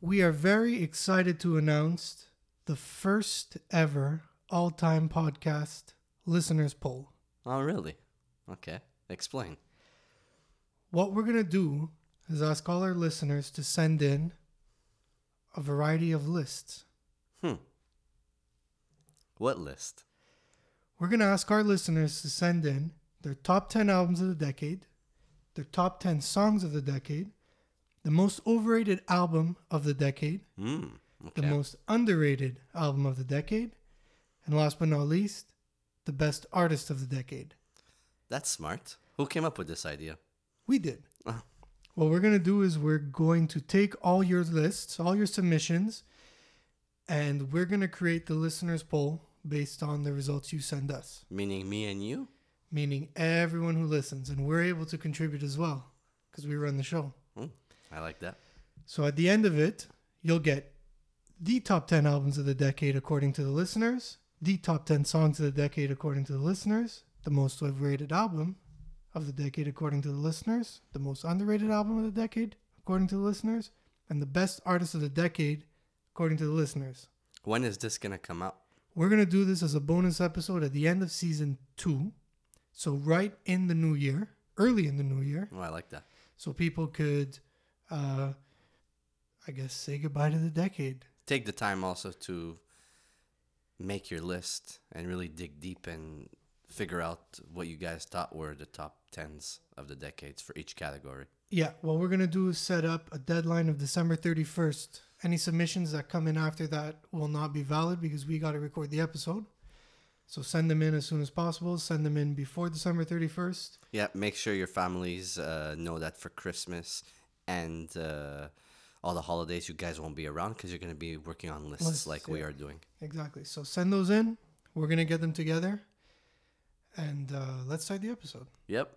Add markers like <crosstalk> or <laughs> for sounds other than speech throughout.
we are very excited to announce the first ever all time podcast listeners poll. Oh, really? Okay. Explain. What we're going to do is ask all our listeners to send in a variety of lists. Hmm. What list? We're going to ask our listeners to send in their top 10 albums of the decade, their top 10 songs of the decade, the most overrated album of the decade, Hmm. the most underrated album of the decade, and last but not least, the best artist of the decade. That's smart. Who came up with this idea? We did. Oh. What we're going to do is we're going to take all your lists, all your submissions, and we're going to create the listeners poll based on the results you send us, Meaning me and you? meaning everyone who listens. And we're able to contribute as well because we run the show. I like that. So at the end of it, you'll get the top 10 albums of the decade according to the listeners, the top 10 songs of the decade according to the listeners, the most overrated album of the decade according to the listeners, the most underrated album of the decade according to the listeners, and the best artist of the decade according to the listeners. When is this gonna come out? We're going to do this as a bonus episode at the end of season 2. So right in the new year, early in the new year, Oh, I like that. so people could uh I guess say goodbye to the decade. Take the time also to make your list and really dig deep and figure out what you guys thought were the top tens of the decades for each category. Yeah, what we're gonna do is set up a deadline of December 31st. Any submissions that come in after that will not be valid because we got to record the episode. So send them in as soon as possible. Send them in before December 31st. Yeah, make sure your families uh, know that for Christmas and uh, all the holidays, you guys won't be around because you're going to be working on lists, Lists, like we are doing. Exactly. So send those in. We're gonna get them together, and uh, let's start the episode. Yep.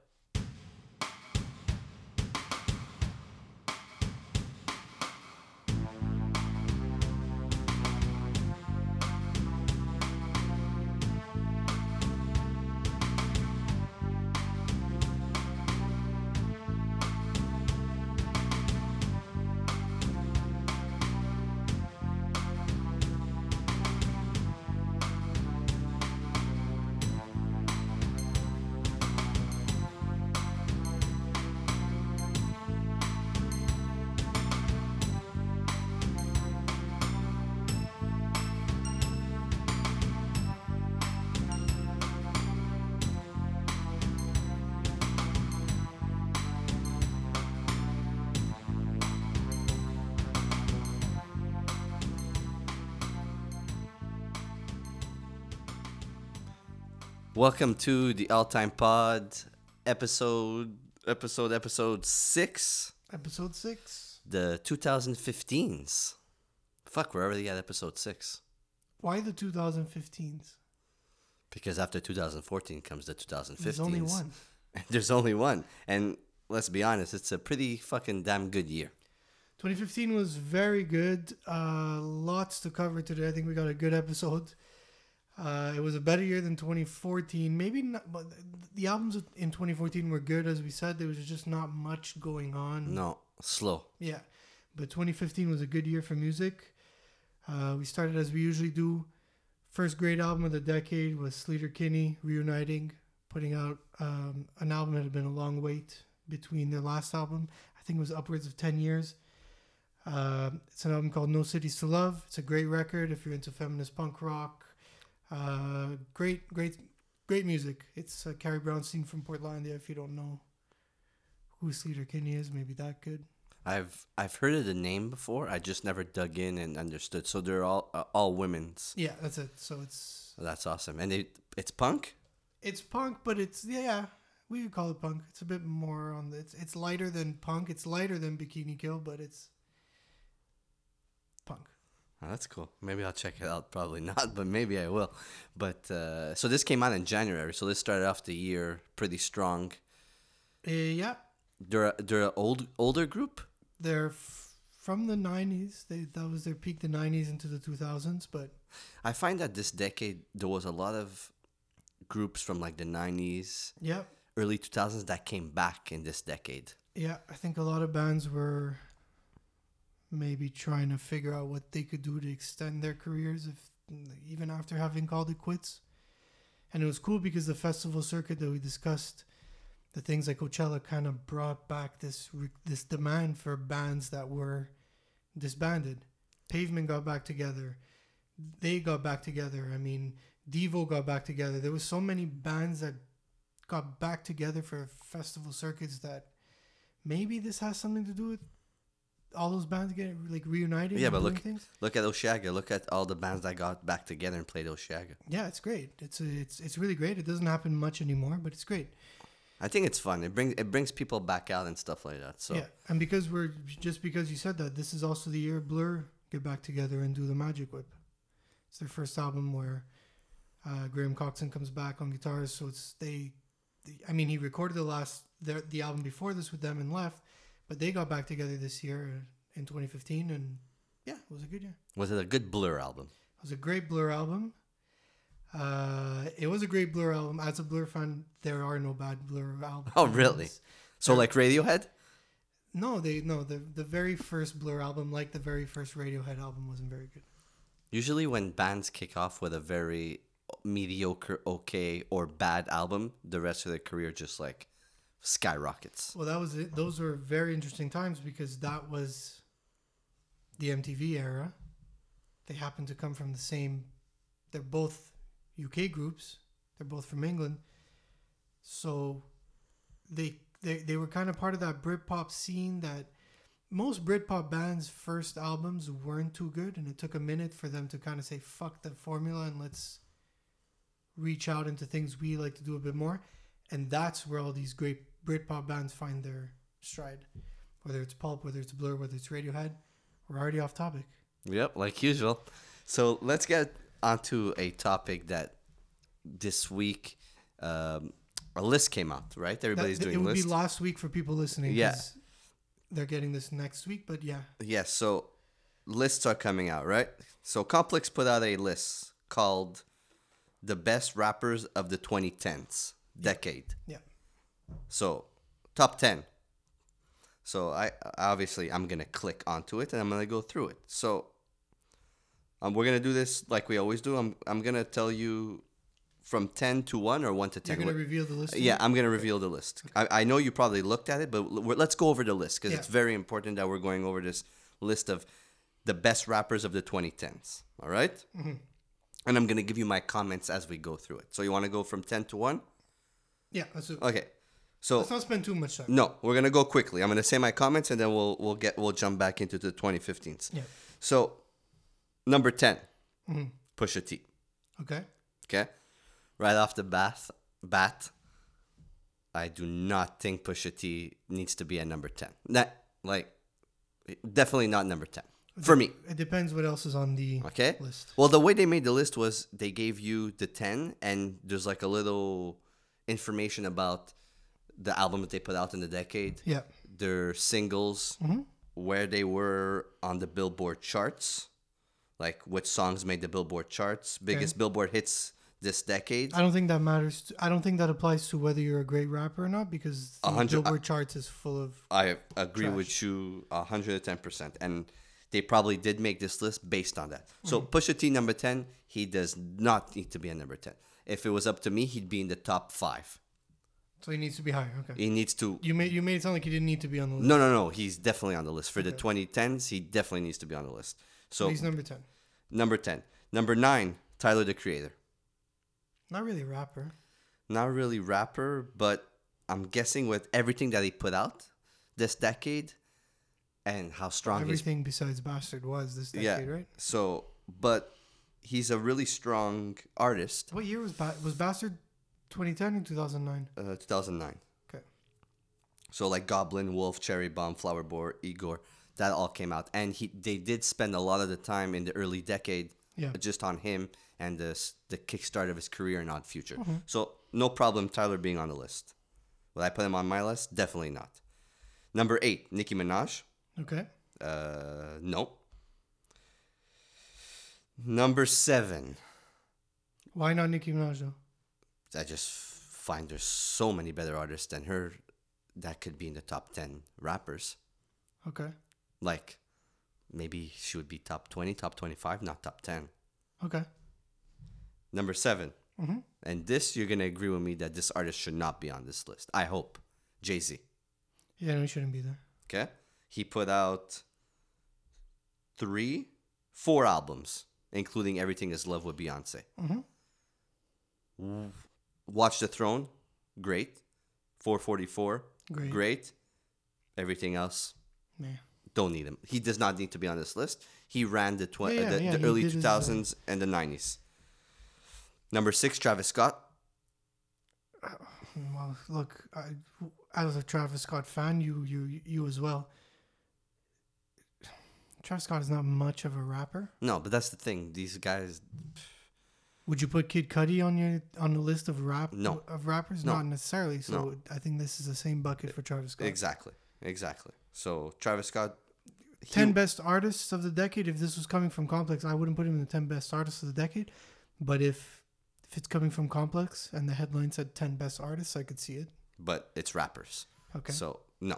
Welcome to the All Time Pod episode, episode, episode six, Episode six. the 2015s. Fuck, we're already at episode six. Why the 2015s? Because after 2014 comes the 2015s. There's only one. <laughs> There's only one. And let's be honest, it's a pretty fucking damn good year. 2015 was very good. Uh, lots to cover today. I think we got a good episode. Uh, it was a better year than 2014. Maybe not, but the albums in 2014 were good, as we said. There was just not much going on. No, slow. Yeah, but 2015 was a good year for music. Uh, we started as we usually do. First great album of the decade was Sleater Kinney reuniting, putting out um, an album that had been a long wait between their last album. I think it was upwards of 10 years. Uh, it's an album called No Cities to Love. It's a great record if you're into feminist punk rock. Uh, great, great, great music. It's uh, Carrie Brownstein from Portlandia. If you don't know who Sleater Kinney is, maybe that good. I've I've heard of the name before. I just never dug in and understood. So they're all uh, all women's. Yeah, that's it. So it's That's awesome. And they it's punk. it's punk, but it's yeah, we could call it punk. It's a bit more on the it's it's lighter than punk. It's lighter than Bikini Kill, but it's. Oh, that's cool. Maybe I'll check it out. Probably <laughs> not, but maybe I will. But uh, so this came out in January. So this started off the year pretty strong. Uh, yeah, They're a, they're an old older group. they're f- from the '90s. They that was their peak, the '90s into the 2000s. But I find that this decade there was a lot of groups from like the '90s, yeah, early 2000s that came back in this decade. yeah, I think a lot of bands were maybe trying to figure out what they could do to extend their careers, if even after having called it quits. And it was cool because the festival circuit that we discussed, the things like Coachella, kind of brought back this this demand for bands that were disbanded. Pavement got back together. They got back together. I mean, Devo got back together. There was so many bands that got back together for festival circuits that maybe this has something to do with all those bands getting like reunited. Yeah, but look- things. Look at Osheaga. Look at all the bands that got back together and played Osheaga. Yeah, it's great. It's it's it's really great. It doesn't happen much anymore, but it's great. I think it's fun. It brings it brings people back out and stuff like that. So Yeah, and because we're just because you said that, this is also the year Blur get back together and do the Magic Whip. It's their first album where uh, Graham Coxon comes back on guitars. So it's they, the- I mean, he recorded the last their, the album before this with them and left, but they got back together this year in 2015, and yeah, it was a good year. was it a good Blur album? It was a great Blur album. Uh, it was a great Blur album. As a Blur fan, there are no bad Blur albums. Oh, really? So like Radiohead? No, they no the the very first Blur album, like the very first Radiohead album, wasn't very good. Usually when bands kick off with a very mediocre, okay, or bad album, the rest of their career just like skyrockets. Well, that was it. Those were very interesting times because that was the MTV era. They happen to come from the same. They're both UK groups. They're both from England. So they they they were kind of part of that Britpop scene that most Britpop bands' first albums weren't too good, and it took a minute for them to kind of say "fuck the formula" and let's reach out into things we like to do a bit more. And that's where all these great Britpop bands find their stride. Whether it's Pulp, whether it's Blur, whether it's Radiohead, we're already off topic. Yep, like usual. So let's get onto a topic that this week um, a list came out, right? Everybody's That- doing it would lists. be last week for people listening. Yeah. They're getting this next week, but yeah. Yes, so lists are coming out, right? So Complex put out a list called the best rappers of the 2010s decade. Yeah. So top 10. So I obviously I'm gonna click onto it and I'm gonna go through it. So um, we're gonna do this like we always do. I'm I'm gonna tell you from 10 to 1 or 1 to 10. You're going to What- reveal the list? yeah, I'm gonna reveal the list. I, I know you probably looked at it, but we're, let's go over the list because Yeah. it's very important that we're going over this list of the best rappers of the 2010s. All right? Mm-hmm. And I'm gonna give you my comments as we go through it. So you want to go from 10 to 1? Yeah, let's, Okay. So let's not spend too much time. no, we're gonna go quickly. I'm gonna say my comments and then we'll we'll get we'll jump back into the 2015s. Yeah. So number 10, Mhm. Pusha T. Okay. Okay, right off the bat, bat, I do not think Pusha T needs to be at number ten. Not like definitely not number ten for me. It depends what else is on the Okay. list. Well, the way they made the list was they gave you the ten, and there's like a little information about the album that they put out in the decade, Yeah. their singles, Mm-hmm. where they were on the Billboard charts, like which songs made the Billboard charts, biggest Billboard hits this decade. I don't think that matters. To, I don't think that applies to whether you're a great rapper or not because the A hundred- Billboard charts is full of. I agree with you 110%. And they probably did make this list based on that. So Pusha T, number 10, he does not need to be a number 10. If it was up to me, he'd be in the top five. So he needs to be higher. Okay. He needs to. You made you made it sound like he didn't need to be on the list. No, no, no. He's definitely on the list. For the 2010s, he definitely needs to be on the list. So, he's number ten. number 10. Number 9, Tyler the Creator. Not really a rapper. Not really rapper, but I'm guessing with everything that he put out this decade and how strong his Everything besides Bastard was this decade, yeah. right? So, but he's a really strong artist. What year was ba- was Bastard? 2010 or 2009? Uh, 2009. Okay. So like Goblin, Wolf, Cherry Bomb, Flower Boy, Igor, that all came out, and he they did spend a lot of the time in the early decade Yeah. just on him and the the kickstart of his career and Odd Future. Mm-hmm. So no problem Tyler being on the list. Will I put him on my list? Definitely not. Number eight, Nicki Minaj. Okay. Uh, no. Number seven, Why not Nicki Minaj though? I just find there's so many better artists than her that could be in the top 10 rappers. Okay. Like, maybe she would be top 20, top 25, not top 10. Okay. Number 7 Mhm. And this, you're going to agree with me that this artist should not be on this list. I hope. Jay Z. Yeah, no, he shouldn't be there. Okay? He put out three, four albums, including Everything Is Love with Beyonce. Mhm. Watch the Throne, great. 444, Great. great. Everything else, don't need him. He does not need to be on this list. He ran the, tw- Yeah, yeah, the, yeah, the he early did his, uh, 2000s and the 90s. Number six, Travis Scott. Well, look, I, as a Travis Scott fan, you you you as well. Travis Scott is not much of a rapper. No, but that's the thing. These guys, Would you put Kid Cudi on your on the list of rap No. of rappers? No. Not necessarily. So No. I think this is the same bucket for Travis Scott. exactly, exactly. So Travis Scott. he- Ten best artists of the decade. If this was coming from Complex, I wouldn't put him in the ten best artists of the decade. But if if it's coming from Complex and the headline said ten best artists, I could see it. but it's rappers. Okay. So no.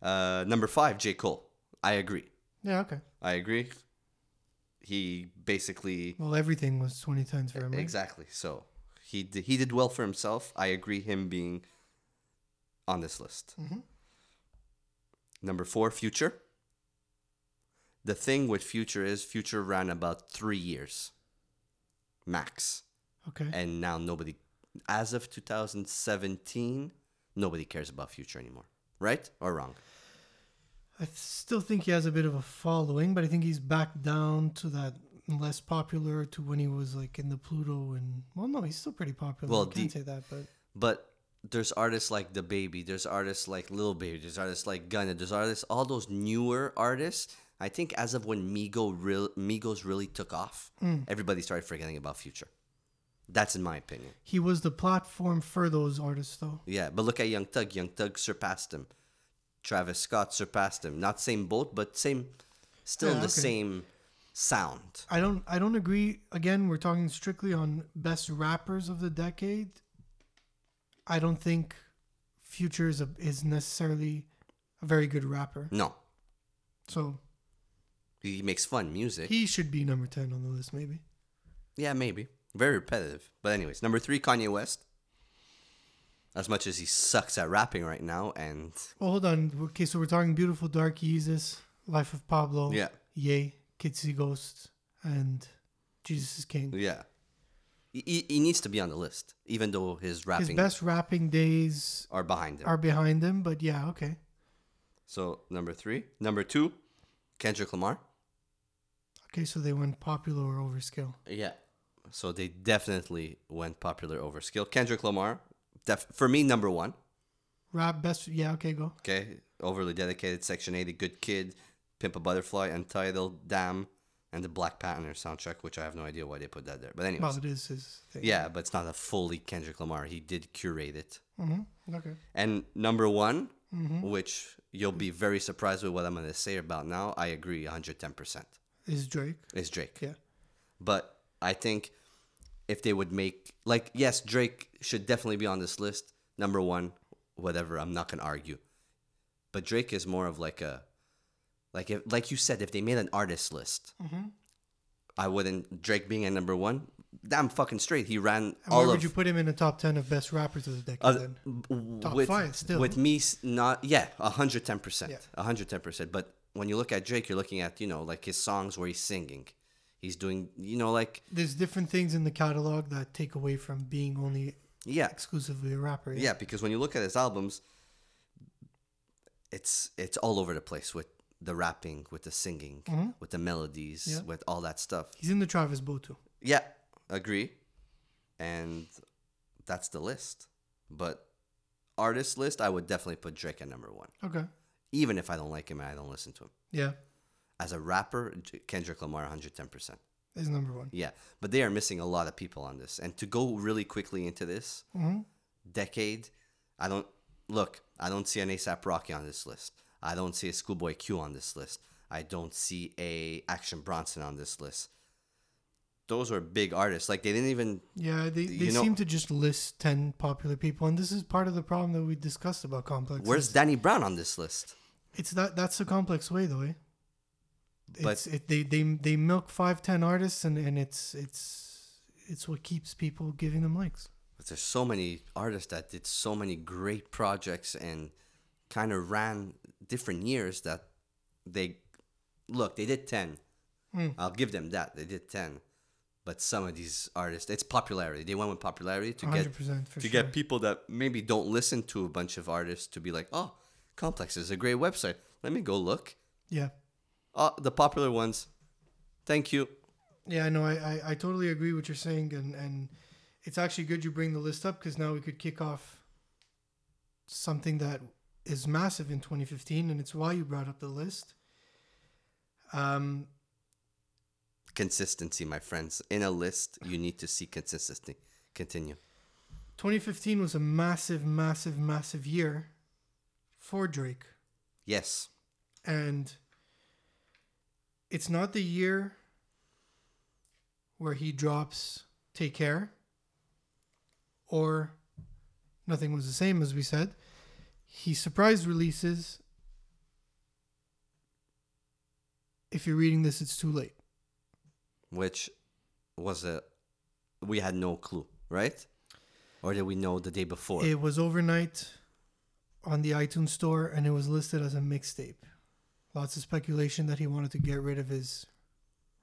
Uh, number five, J Cole. I agree. yeah. Okay. I agree. He basically Well, everything was 20 times for him. Right? exactly. So he did, he did well for himself. I agree him being on this list. Mhm. Number four, Future. The thing with Future is Future ran about three years, max, Okay. and now nobody, as of 2017, nobody cares about Future anymore. Right or wrong? I still think he has a bit of a following, but I think he's back down to that less popular to when he was like in the Pluto and well, no, he's still pretty popular. Well, I can't the- say that, but But there's artists like the baby, there's artists like Lil Baby, there's artists like Gunna, there's artists, all those newer artists. I think as of when Migo real Migos really took off, Mm. everybody started forgetting about Future. That's in my opinion. he was the platform for those artists, though. Yeah, but look at Young Thug. Young Thug surpassed him. Travis Scott surpassed him. Not same boat, but same, still in Yeah, the okay. same sound. I don't, I don't agree. Again, we're talking strictly on best rappers of the decade. I don't think Future is a, is necessarily a very good rapper. No, So he makes fun music. he should be number ten on the list, maybe. Yeah, maybe. Very repetitive. But anyways, number three, Kanye West. As much as he sucks at rapping right now, and Well, hold on. Okay, so we're talking Beautiful Dark Jesus, Life of Pablo, yeah, Ye, Kids See Ghosts, and Jesus is King. yeah, he, he, he needs to be on the list, even though his rapping His best rapping days are behind him. are behind him, but yeah, okay. so number three, number two, Kendrick Lamar. Okay, so they went popular over skill. Yeah. So they definitely went popular over skill. Kendrick Lamar, def- for me, number one. Rob, best, yeah, okay, go. Okay, overly dedicated, Section 80, Good Kid, Pimp a Butterfly, Untitled, Damn, and the Black Panther soundtrack, which I have no idea why they put that there. But anyways, Well, it is his thing. yeah, but it's not a fully Kendrick Lamar. He did curate it. Mm-hmm. Okay. And number one, Mm-hmm. which you'll be very surprised with what I'm going to say about now, I agree 110%, Is Drake. is Drake. Yeah. But I think if they would make like yes, Drake should definitely be on this list. Number one, whatever. I'm not gonna argue. But Drake is more of like a like if like you said, if they made an artist list, Mm-hmm. I wouldn't Drake being at number one. Damn fucking straight. He ran And all where of would you put him in the top 10 of best rappers of the decade uh, then? Top with, five still. with me not yeah, hundred ten percent. Hundred ten percent. But when you look at Drake, you're looking at, you know, like his songs where he's singing. He's doing you know, like There's different things in the catalog that take away from being only yeah, exclusively a rapper. Yeah, because when you look at his albums, it's it's all over the place with the rapping, with the singing, Mhm. with the melodies, Yeah. with all that stuff. He's in the Travis boat too. Yeah, agree. And that's the list. But artist list, I would definitely put Drake at number one, Okay. even if I don't like him and I don't listen to him. Yeah. As a rapper, Kendrick Lamar, 110%. Is number one. Yeah, but they are missing a lot of people on this. And to go really quickly into this, Mm-hmm. decade, I don't look. I don't see an ASAP Rocky on this list. I don't see a Schoolboy Q on this list. I don't see a Action Bronson on this list. Those are big artists. Like they didn't even. Yeah, they, they know- seem to just list 10 popular people. And this is part of the problem that we discussed about Complex. Where's Danny Brown on this list? It's that that's the complex way, though, eh? It's it, they they they milk five ten artists and and it's it's it's what keeps people giving them likes. But there's so many artists that did so many great projects and kind of ran different years that they look they did 10 Hmm. i'll give them that they did 10 but some of these artists it's popularity they went with popularity to get Hundred percent for to sure. get people that maybe don't listen to a bunch of artists to be like oh complex is a great website let me go look yeah. Oh the popular ones. Thank you. Yeah, I know. I, I, I totally agree with what you're saying, and, and it's actually good you bring the list up because now we could kick off something that is massive in 2015, and it's why you brought up the list. Um, consistency my friends. In a list you need to see consistency. Continue. 2015 was a massive, massive, massive year for Drake, yes. And it's not the year where he drops "Take Care" or "Nothing Was the Same" as we said. He surprise releases. If you're reading this, it's too late. which was a we had no clue, right? Or did we know the day before? It was overnight on the iTunes store and it was listed as a mixtape. Lots of speculation that he wanted to get rid of his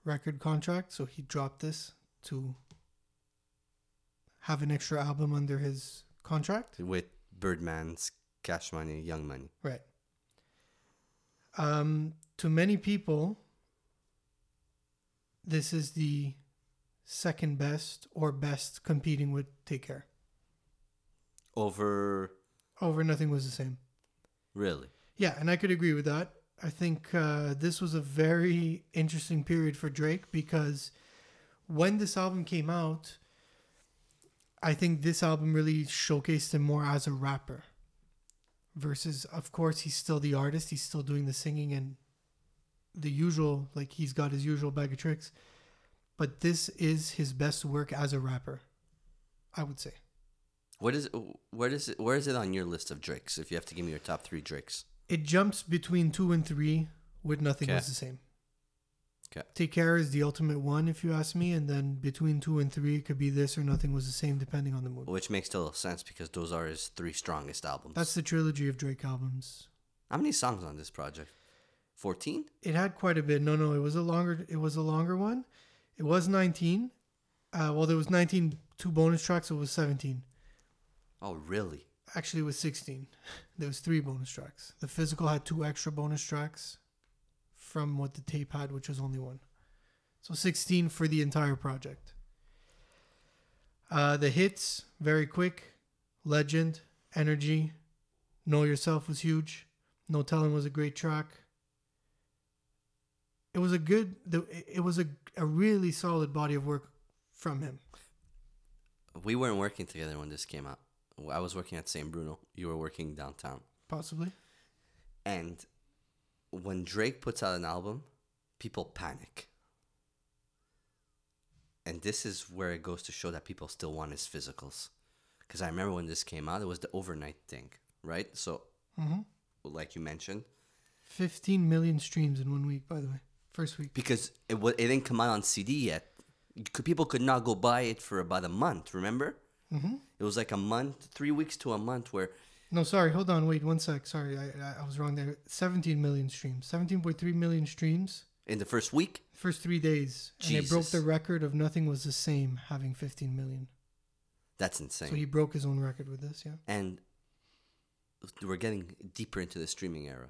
record contract, so he dropped this to have an extra album under his contract. with Birdman's Cash Money, Young Money. Right. Um, to many people, this is the second best or best competing with Take Care. Over Over Nothing Was the Same. really. Yeah, and I could agree with that. I think uh, this was a very interesting period for Drake because when this album came out, I think this album really showcased him more as a rapper. Versus, of course, he's still the artist. He's still doing the singing and the usual, like he's got his usual bag of tricks. But this is his best work as a rapper, I would say. What is where is it where is it on your list of Drakes if you have to give me your top 3 Drakes? It jumps between two and three with nothing Okay. was the same. 'Kay. Take care is the ultimate one, if you ask me, and then between two and three, it could be this or nothing was the same, depending on the mood. Which makes total sense because those are his three strongest albums. That's the trilogy of Drake albums. How many songs on this project? 14? It had quite a bit. No, no, it was a longer. It was a longer one. It was nineteen. Uh, well, there was 19 two bonus tracks. So it was seventeen. Oh, really? Actually, it was sixteen. There was three bonus tracks. The physical had two extra bonus tracks from what the tape had, which was only one. So 16 for the entire project. Uh, the hits, very quick. Legend, Energy, Know Yourself was huge. No Telling was a great track. It was a good, it was a, a really solid body of work from him. We weren't working together when this came out. I was working at St. Bruno. You were working downtown. Possibly. And when Drake puts out an album, people panic. And this is where it goes to show that people still want his physicals. Because I remember when this came out, it was the overnight thing, right? So, hmm like you mentioned, 15 million streams in one week, by the way. First week. because it wa- it didn't come out on CD yet, could, people could not go buy it for about a month. Remember? Hmm It was like a month, three weeks to a month, where No, sorry. Hold on. Wait one sec. Sorry, I, I, was wrong there. 17 million streams. 17.3 million streams. in the first week, First three days. And it broke the record of Nothing Was the Same having 15 million. that's insane. So he broke his own record with this, yeah. and we're getting deeper into the streaming era.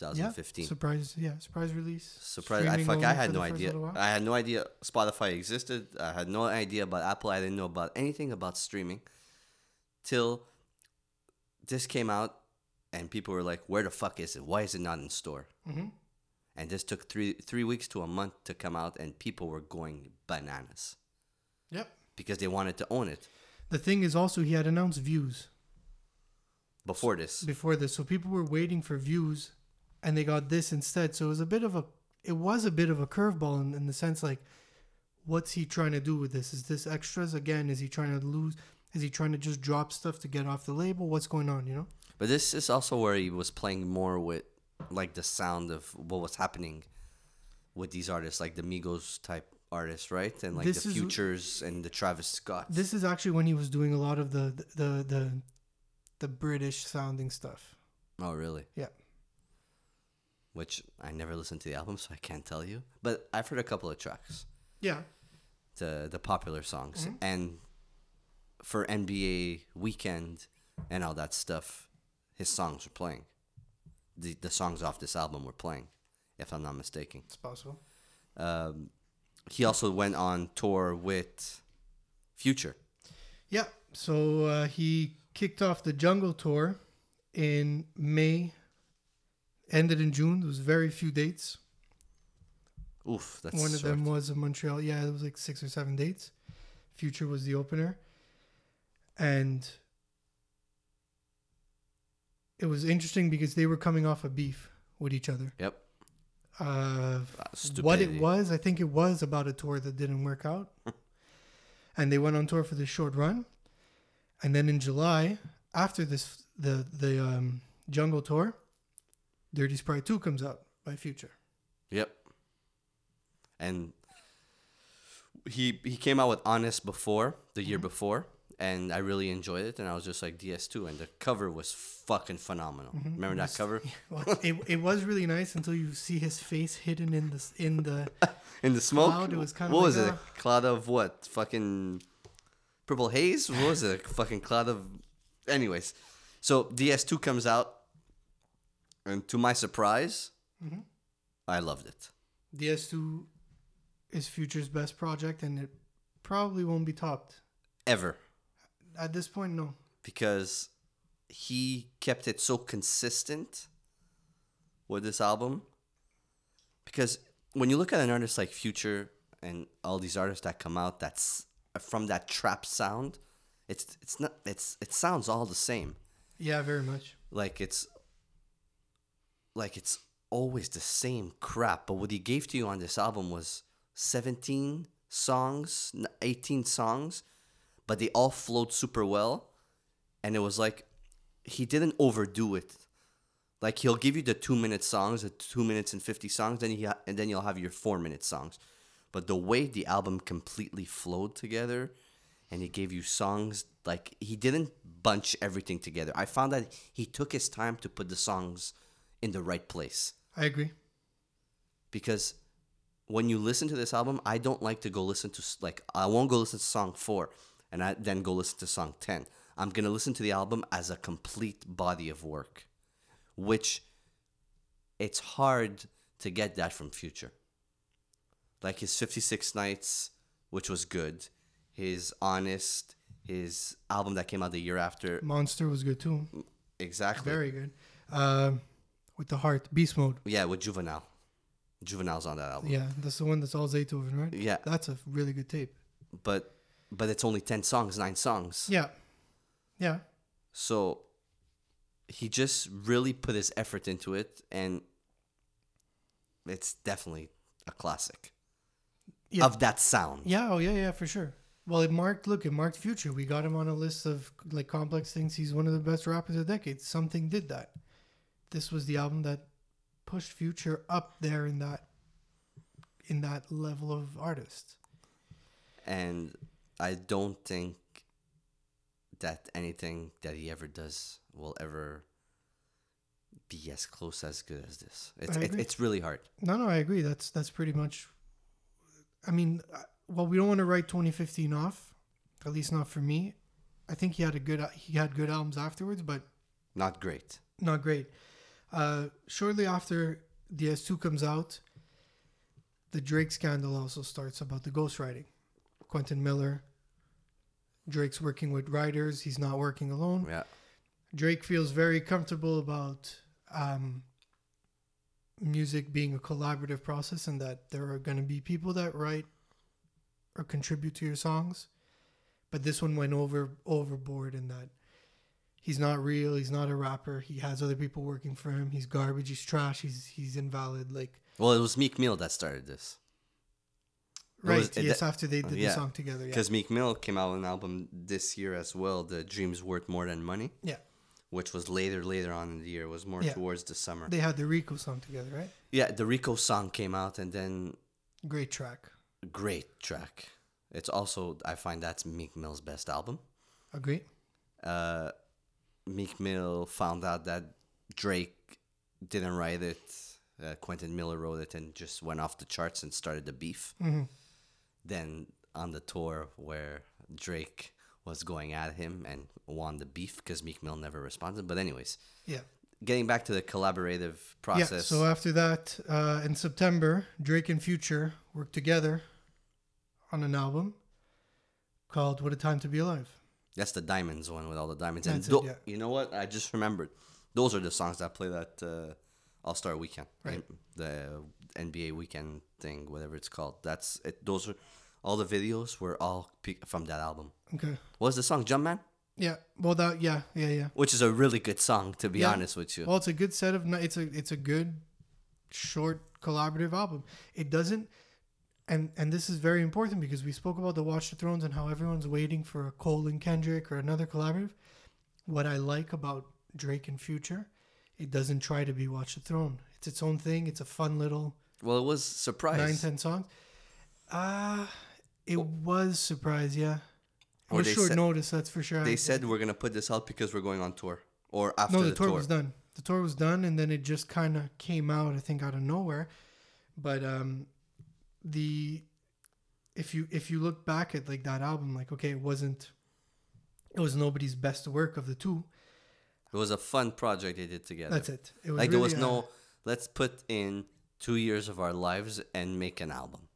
Yeah. 2015. Surprise, yeah. Surprise release. Surprise! I fuck. I had no idea. I had no idea Spotify existed. I had no idea about Apple. I didn't know about anything about streaming till this came out, and people were like, "Where the fuck is it? Why is it not in store?" Mhm. And this took three three weeks to a month to come out, and people were going bananas Yep. because they wanted to own it The thing is also he had announced views before this. before this, so people were waiting for views, and they got this instead. So it was a bit of a, it was a bit of a curveball in, in the sense like, what's he trying to do with this? Is this extras again? Is he trying to lose? Is he trying to just drop stuff to get off the label? What's going on? You know? But this is also where he was playing more with like the sound of what was happening with these artists, like the Migos type artists, right? And like This the is- Futures and the Travis Scott. This is actually when he was doing a lot of the the the the British sounding stuff. oh, really? Yeah. Which I never listened to the album, so I can't tell you. But I've heard a couple of tracks, Yeah. the the popular songs, Mhm. and for NBA weekend and all that stuff, his songs were playing. The the songs off this album were playing, if I'm not mistaken. It's possible. Um, he also went on tour with Future. Yeah. So uh, he kicked off the Jungle Tour in May, ended in June. There was very few dates. Oof, that's One of short. them was in Montreal. Yeah, it was like six or seven dates. Future was the opener. And it was interesting because they were coming off a beef with each other. Yep. Uh, Uh, what it was, I think it was about a tour that didn't work out. <laughs> and they went on tour for this short run. And then in July, after this the the um, Jungle tour, Dirty Sprite 2 comes out by Future. Yep. And he he came out with Honest before the Mm-hmm. year before, and I really enjoyed it. And I was just like DS2, and the cover was fucking phenomenal. Remember that cover <laughs> Well, it, it was really nice until you see his face hidden in the in the <laughs> in the smoke? Cloud, it was kinda what like was it? a- A cloud of what? Fucking purple haze? What was it? A <laughs> fucking cloud of. Anyways, so DS2 comes out, and to my surprise, Mhm. I loved it. DS2 is Future's best project, and it probably won't be topped Ever. at this point. No, because he kept it so consistent with this album. Because when you look at an artist like Future and all these artists that come out that's from that trap sound, it's it's not it's it sounds all the same. yeah, very much. Like it's like it's always the same crap. But what he gave to you on this album was 17 songs, 18 songs, but they all flowed super well. And it was like he didn't overdo it. Like he'll give you the two minute songs, the two minutes and 50 songs, then he ha- and then you'll have your four minute songs. But the way the album completely flowed together and he gave you songs like he didn't bunch everything together. I found that he took his time to put the songs in the right place I agree. because when you listen to this album, I don't like to go listen to like I won't go listen to song 4 and I then go listen to song 10. I'm going to listen to the album as a complete body of work, which it's hard to get that from Future. Like his 56 Nights, which was good, his Honest, his album that came out the year after. Monster was good too. Exactly. Very good. Um, with the heart, Beast Mode. Yeah, with Juvenile. Juvenile's on that album. Yeah, that's the one that's all Zaytoven, right? Yeah, That's a really good tape. but but it's only 10 songs, 9 songs. Yeah, yeah. So he just really put his effort into it and it's definitely a classic Yeah. of that sound. Yeah, oh yeah, yeah, for sure. Well, it marked. Look, it marked future. We got him on a list of like complex things. He's one of the best rappers of the decade. Something did that. This was the album that pushed Future up there in that in that level of artist. And I don't think that anything that he ever does will ever be as close as good as this. It's it, it's really hard. No, no, I agree. That's that's pretty much. I mean, well, we don't want to write 2015 off, at least not for me. I think he had a good he had good albums afterwards, but Not great. not great. Uh, shortly after DS2 comes out, the Drake scandal also starts about the ghostwriting. Quentin Miller, Drake's working with writers. He's not working alone. Yeah. Drake feels very comfortable about um, music being a collaborative process and that there are going to be people that write or contribute to your songs. But this one went over overboard in that he's not real. He's not a rapper. He has other people working for him. He's garbage. He's trash. He's he's invalid. Like Well, it was Meek Mill that started this. It right. was- yes, after they did yeah, the song together. Yeah. Because Meek Mill came out with an album this year as well, The Dreams Worth More Than Money. Yeah. which was later later on in the year. It was more Yeah. towards the summer. They had the Rico song together, right? yeah, the Rico song came out, and then Great track. great track. It's also I find that's Meek Mill's best album. Agree. Uh, Meek Mill found out that Drake didn't write it. Uh, Quentin Miller wrote it and just went off the charts and started the beef. hmm Then on the tour where Drake was going at him and won the beef because Meek Mill never responded. But anyways, Yeah. getting back to the collaborative process. Yeah. So after that, uh, in September, Drake and Future worked together on an album called "What a Time to Be Alive." That's the diamonds one with all the diamonds. That's and it, yeah. you know what? I just remembered. Those are the songs that play that uh, All Star Weekend, Right. The NBA Weekend thing, whatever it's called. That's it. Those are all the videos were all from that album. Okay. What was the song Jumpman? Yeah. Well, that. Yeah. Yeah. Yeah. Which is a really good song, to be Yeah. honest with you. Well, it's a good set of. It's a. It's a good, short collaborative album. It doesn't. And, and this is very important because we spoke about the Watch the Thrones and how everyone's waiting for a Cole and Kendrick or another collaborative. What I like about Drake and Future, it doesn't try to be Watch the Throne. It's its own thing. It's a fun little well, it was surprise. nine ten songs. Uh it was surprise, yeah. It was short said- notice, that's for sure. They said we're gonna put this out because we're going on tour or after no, the, the, tour, was done. The tour was done, and then it just kind of came out. I think out of nowhere, but um, the if you if you look back at like that album, like okay, it wasn't. It was nobody's best work of the two. It was a fun project they did together. That's it. It was like there was really, uh, no let's put in two years of our lives and make an album.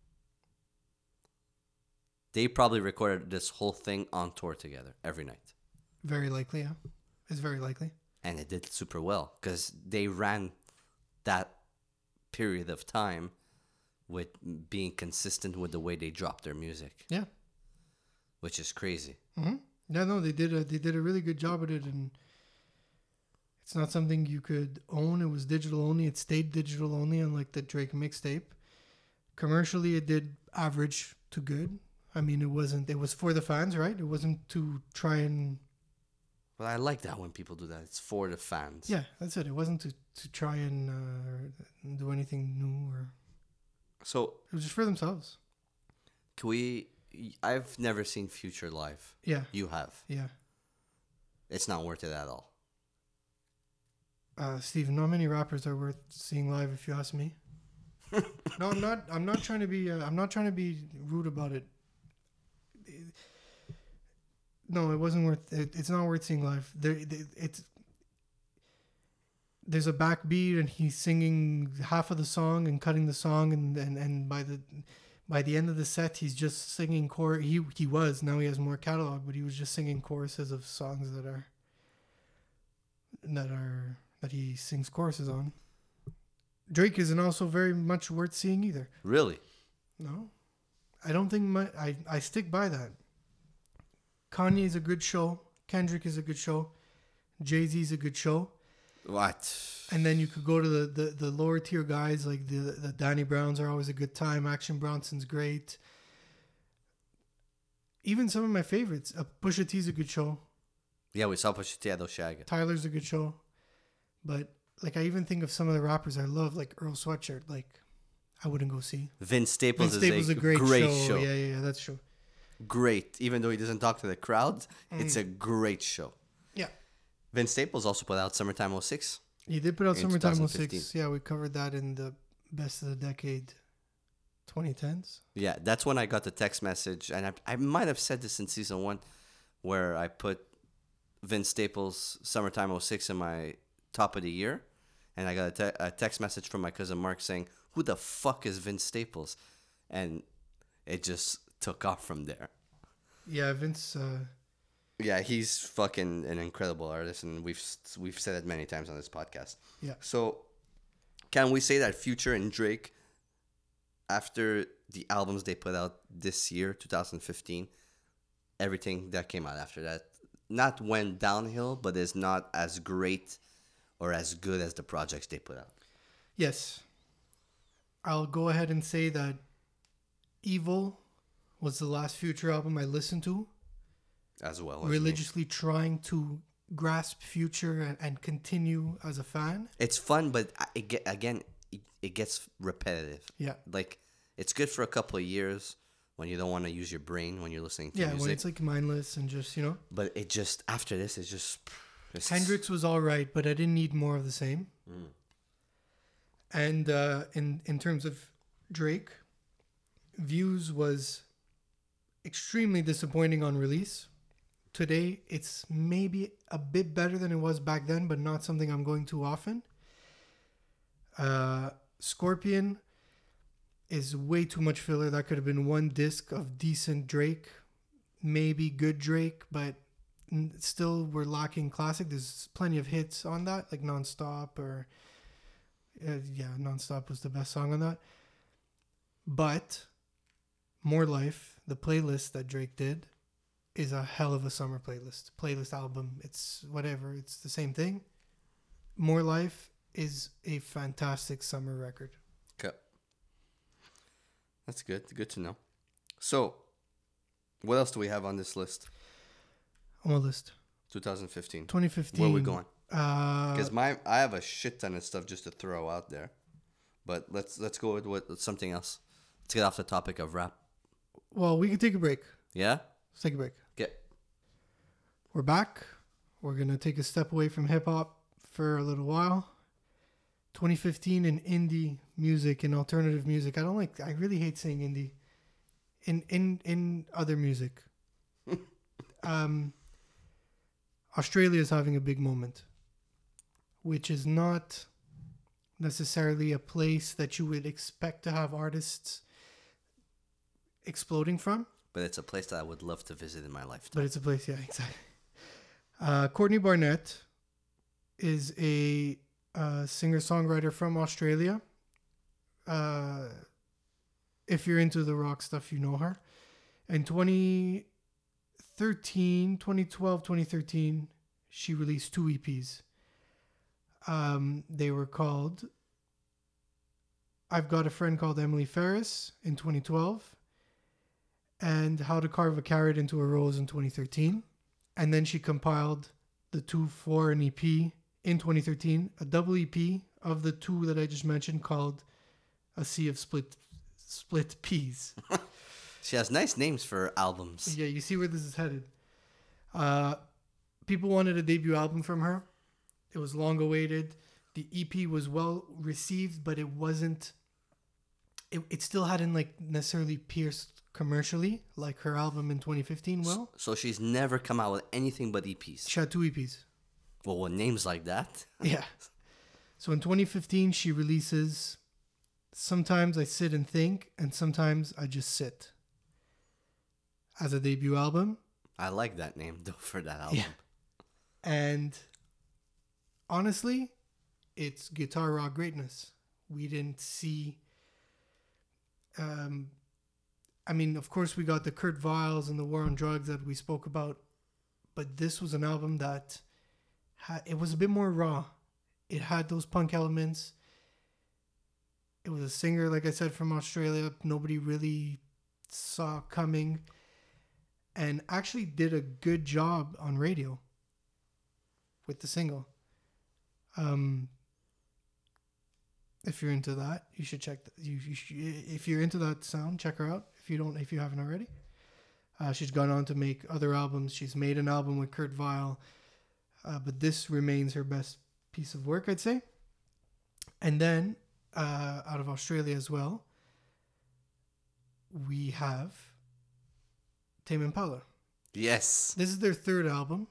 They probably recorded this whole thing on tour together every night, very likely. Yeah, it's very likely. and it did super well because they ran that period of time with being consistent with the way they drop their music, Yeah. which is crazy. hmm Yeah, no, they did a they did a really good job at it, and it's not something you could own. It was digital only. It stayed digital only, unlike the Drake mixtape. Commercially, it did average to good. I mean, it wasn't. It was for the fans, right? It wasn't to try and But I like that when people do that. It's for the fans. yeah, that's it. It wasn't to to try and uh, do anything new, or So it was just for themselves. can we? I've never seen Future live. Yeah, You have. yeah. It's not worth it at all. uh, Steven, not many rappers are worth seeing live, if you ask me. <laughs> no, I'm not. I'm not trying to be. Uh, I'm not trying to be rude about it. No, it wasn't worth. It, it's not worth seeing live. There, it- it's there's a backbeat and he's singing half of the song and cutting the song and and, and by the by the end of the set he's just singing chor he he was now he has more catalog but he was just singing choruses of songs that are that are that he sings choruses on. Drake isn't also very much worth seeing either. Really? no. I don't think my i i stick by that. Kanye is a good show. Kendrick is a good show. Jay-z is a good show What? and then you could go to the, the, the lower tier guys like the the Danny Browns are always a good time. Action Bronson's great. Even some of my favorites. Uh, Pusha T's a good show. Yeah, we saw Pusha T at Osheaga. Tyler's a good show. But like I even think of some of the rappers I love, like Earl Sweatshirt. Like I wouldn't go see. Vince Staples Vince is Staples a, a great, great, show. show. Yeah, yeah, yeah, that's true. Great. Even though he doesn't talk to the crowd, it's Mm. a great show. Vince Staples also put out Summertime 06. He did put out Summertime 2015. 06. Yeah, we covered that in the best of the decade 2010s. Yeah, that's when I got the text message, and I, I might have said this in season one, where I put Vince Staples' Summertime 06 in my top of the year, and I got a, te- a text message from my cousin Mark saying, Who the fuck is Vince Staples? And it just took off from there. Yeah, Vince uh Yeah, he's fucking an incredible artist, and we've we've said it many times on this podcast. Yeah. So, can we say that Future and Drake, after the albums they put out this year, 2015, everything that came out after that, not went downhill, but is not as great or as good as the projects they put out. Yes. I'll go ahead and say that Evil was the last Future album I listened to, As well. as me. religiously trying to grasp Future and, and continue as a fan. It's fun, but it get again, it, it gets repetitive. Yeah. Like it's good for a couple of years when you don't want to use your brain when you're listening to Yeah, when music. it's like mindless and just, you know. but it just after this, it's just it's, Hendrix was all right, but I didn't need more of the same. Mm. And uh, in in terms of Drake, Views was extremely disappointing on release. Today, it's maybe a bit better than it was back then, but not something I'm going to often. Uh, Scorpion is way too much filler. That could have been one disc of decent Drake, maybe good Drake, but still we're lacking classic. There's plenty of hits on that, like Nonstop or uh, yeah, Nonstop was the best song on that. But More Life, the playlist that Drake did, is a hell of a summer playlist. Playlist album. It's whatever. It's the same thing. More Life is a fantastic summer record. Okay. That's good. Good to know. So, what else do we have on this list? On my list. 2015. 2015. Where are we going? Uh, Because my I have a shit ton of stuff just to throw out there, but let's let's go with, with something else. Let's get off the topic of rap. well, we can take a break. Yeah. Let's take a break. We're back. We're gonna take a step away from hip hop for a little while. 2015 in indie music and alternative music. I don't like. I really hate saying indie. In in in other music. <laughs> um. Australia is having a big moment, which is not necessarily a place that you would expect to have artists exploding from. But it's a place that I would love to visit in my lifetime. But it's a place, yeah, exactly. Uh, Courtney Barnett is a uh, singer songwriter from Australia. Uh, if you're into the rock stuff, you know her. In 2013, 2012, 2013, she released two EPs. Um, they were called I've Got a Friend Called Emily Ferris in 2012 and How to Carve a Carrot into a Rose in 2013. And then she compiled the two for an EP in 2013, a double EP of the two that I just mentioned called A Sea of Split Split Peas. <laughs> She has nice names for albums. yeah, you see where this is headed. Uh, people wanted a debut album from her. It was long awaited. The EP was well received, but it wasn't. It, it still hadn't like necessarily pierced commercially like her album in 2015 will. So she's never come out with anything but EPs. She had two EPs. Well, with names like that, <laughs> Yeah. So in 2015, she releases Sometimes I Sit and Think, and Sometimes I Just Sit as a debut album. I like that name though for that album. Yeah. And honestly, it's guitar rock greatness. We didn't see. Um, I mean, of course, we got the Kurt Viles and the War on Drugs that we spoke about, but this was an album that had it was a bit more raw. It had those punk elements. It was a singer, like I said, from Australia. Nobody really saw coming, and actually did a good job on radio with the single. Um, if you're into that, you should check. The, you, you if you're into that sound, check her out. If you don't, if you haven't already, uh, she's gone on to make other albums. She's made an album with Kurt Vile, uh, but this remains her best piece of work, I'd say. And then uh, out of Australia as well, we have Tame Impala. Yes. This is their third album,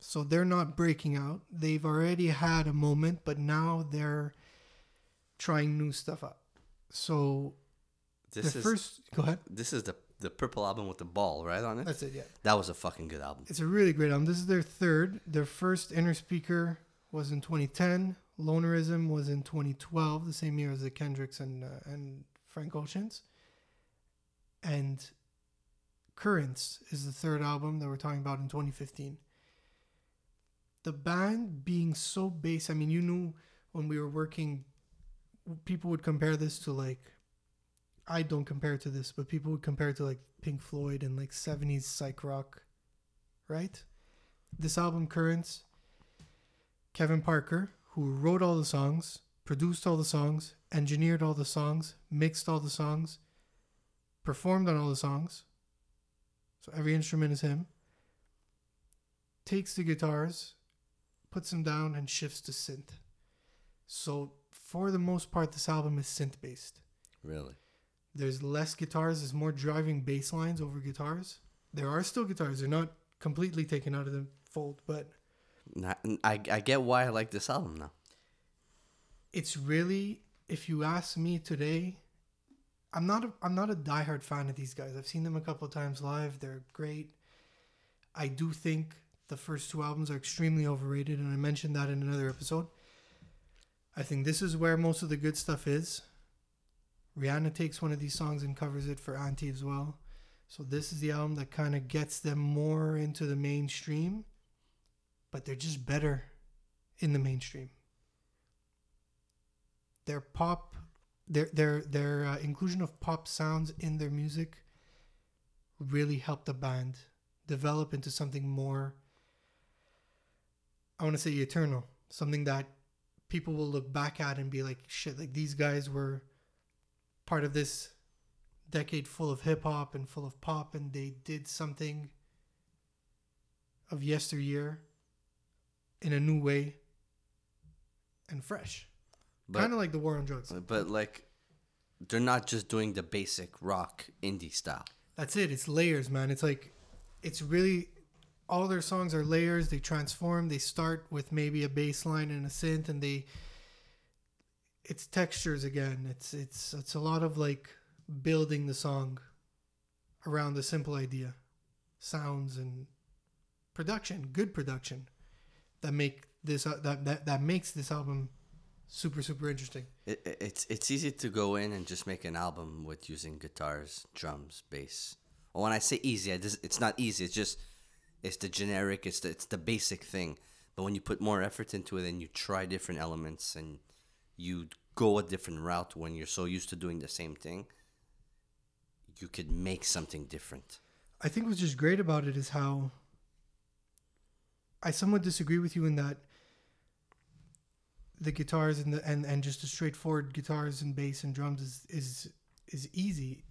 so they're not breaking out. They've already had a moment, but now they're trying new stuff out. So This the is first, go ahead. this is the the purple album with the ball right on it. That's it. Yeah, That was a fucking good album. it's a really great album. This is their third. Their first Innerspeaker was in 2010. Lonerism was in 2012, the same year as the Kendricks and uh, and Frank Ocean's. And Currents is the third album that we're talking about in 2015. The band being so bass, I mean, you knew when we were working, people would compare this to like, I don't compare it to this, but people would compare it to like Pink Floyd and like 70s psych rock, right? This album, Currents, Kevin Parker, who wrote all the songs, produced all the songs, engineered all the songs, mixed all the songs, performed on all the songs. So every instrument is him. Takes the guitars, puts them down, and shifts to synth. So for the most part, this album is synth based. Really? There's less guitars. There's more driving bass lines over guitars. There are still guitars. They're not completely taken out of the fold, but Not, I, I get why I like this album now. it's really, if you ask me today, I'm not a, I'm not a diehard fan of these guys. I've seen them a couple of times live. They're great. I do think the first two albums are extremely overrated, and I mentioned that in another episode. I think this is where most of the good stuff is. Rihanna takes one of these songs and covers it for Anti as well. So this is the album that kind of gets them more into the mainstream, but they're just better in the mainstream. Their pop, their their their uh, inclusion of pop sounds in their music really helped the band develop into something more. I want to say eternal, something that people will look back at and be like, "Shit!" Like these guys were part of this decade full of hip hop and full of pop, and they did something of yesteryear in a new way and fresh. Kind of like the war on drugs. but like, they're not just doing the basic rock indie style. That's it. It's layers, man. It's like, it's really, all their songs are layers. They transform. They start with maybe a bass line and a synth, and they, it's textures again. It's it's it's a lot of like building the song around the simple idea, sounds and production, good production, that make this uh, that that that makes this album super super interesting. It- it's it's easy to go in and just make an album with using guitars, drums, bass. Well, when I say easy, I just, it's not easy. It's just it's the generic. It's the it's the basic thing. But when you put more effort into it and you try different elements and you go a different route when you're so used to doing the same thing, you could make something different. I think what's just great about it is how I somewhat disagree with you in that the guitars and the and, and just the straightforward guitars and bass and drums is is is easy.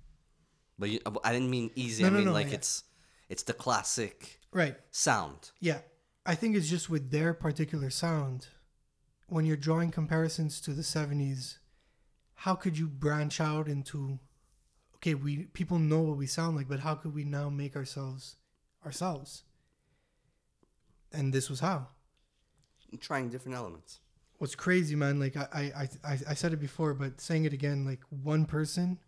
But you, I didn't mean easy. No, I no, mean no, like yeah. it's it's the classic Right. sound. Yeah. I think it's just with their particular sound, when you're drawing comparisons to the 70s, how could you branch out into okay, we people know what we sound like, but how could we now make ourselves ourselves? And this was how. Trying different elements. What's crazy, man, like I, I, I, I said it before, but saying it again, like one person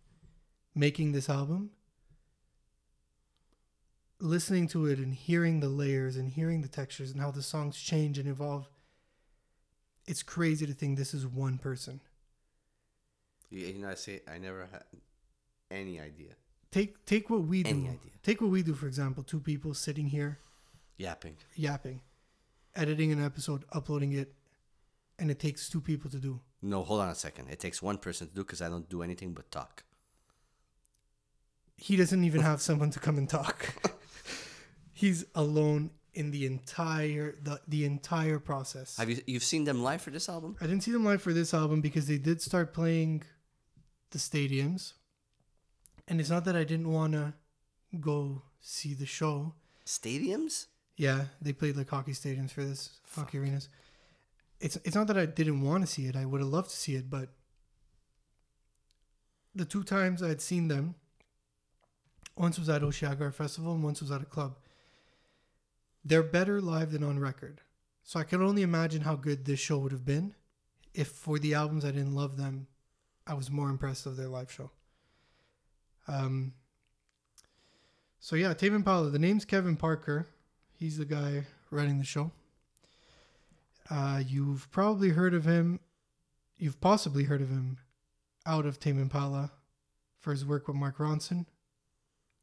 making this album, listening to it and hearing the layers and hearing the textures and how the songs change and evolve, it's crazy to think this is one person. You, you know, I say I never had any idea. Take take what we do. Any idea. Take what we do, for example, two people sitting here Yapping. yapping, editing an episode, uploading it, and it takes two people to do. No, hold on a second. It takes one person to do because I don't do anything but talk. he doesn't even have someone to come and talk. <laughs> He's alone in the entire the, the entire process. Have you you've seen them live for this album? I didn't see them live for this album because they did start playing the stadiums. And it's not that I didn't want to go see the show. Stadiums? Yeah, they played like hockey stadiums for this hockey arenas. It's it's not that I didn't want to see it. I would have loved to see it, but the two times I had seen them, once was at Osheaga Festival and once was at a club. They're better live than on record. So I can only imagine how good this show would have been if for the albums I didn't love them, I was more impressed of their live show. Um so yeah, Tame Impala. The name's Kevin Parker. He's the guy running the show. Uh, you've probably heard of him. You've possibly heard of him out of Tame Impala for his work with Mark Ronson.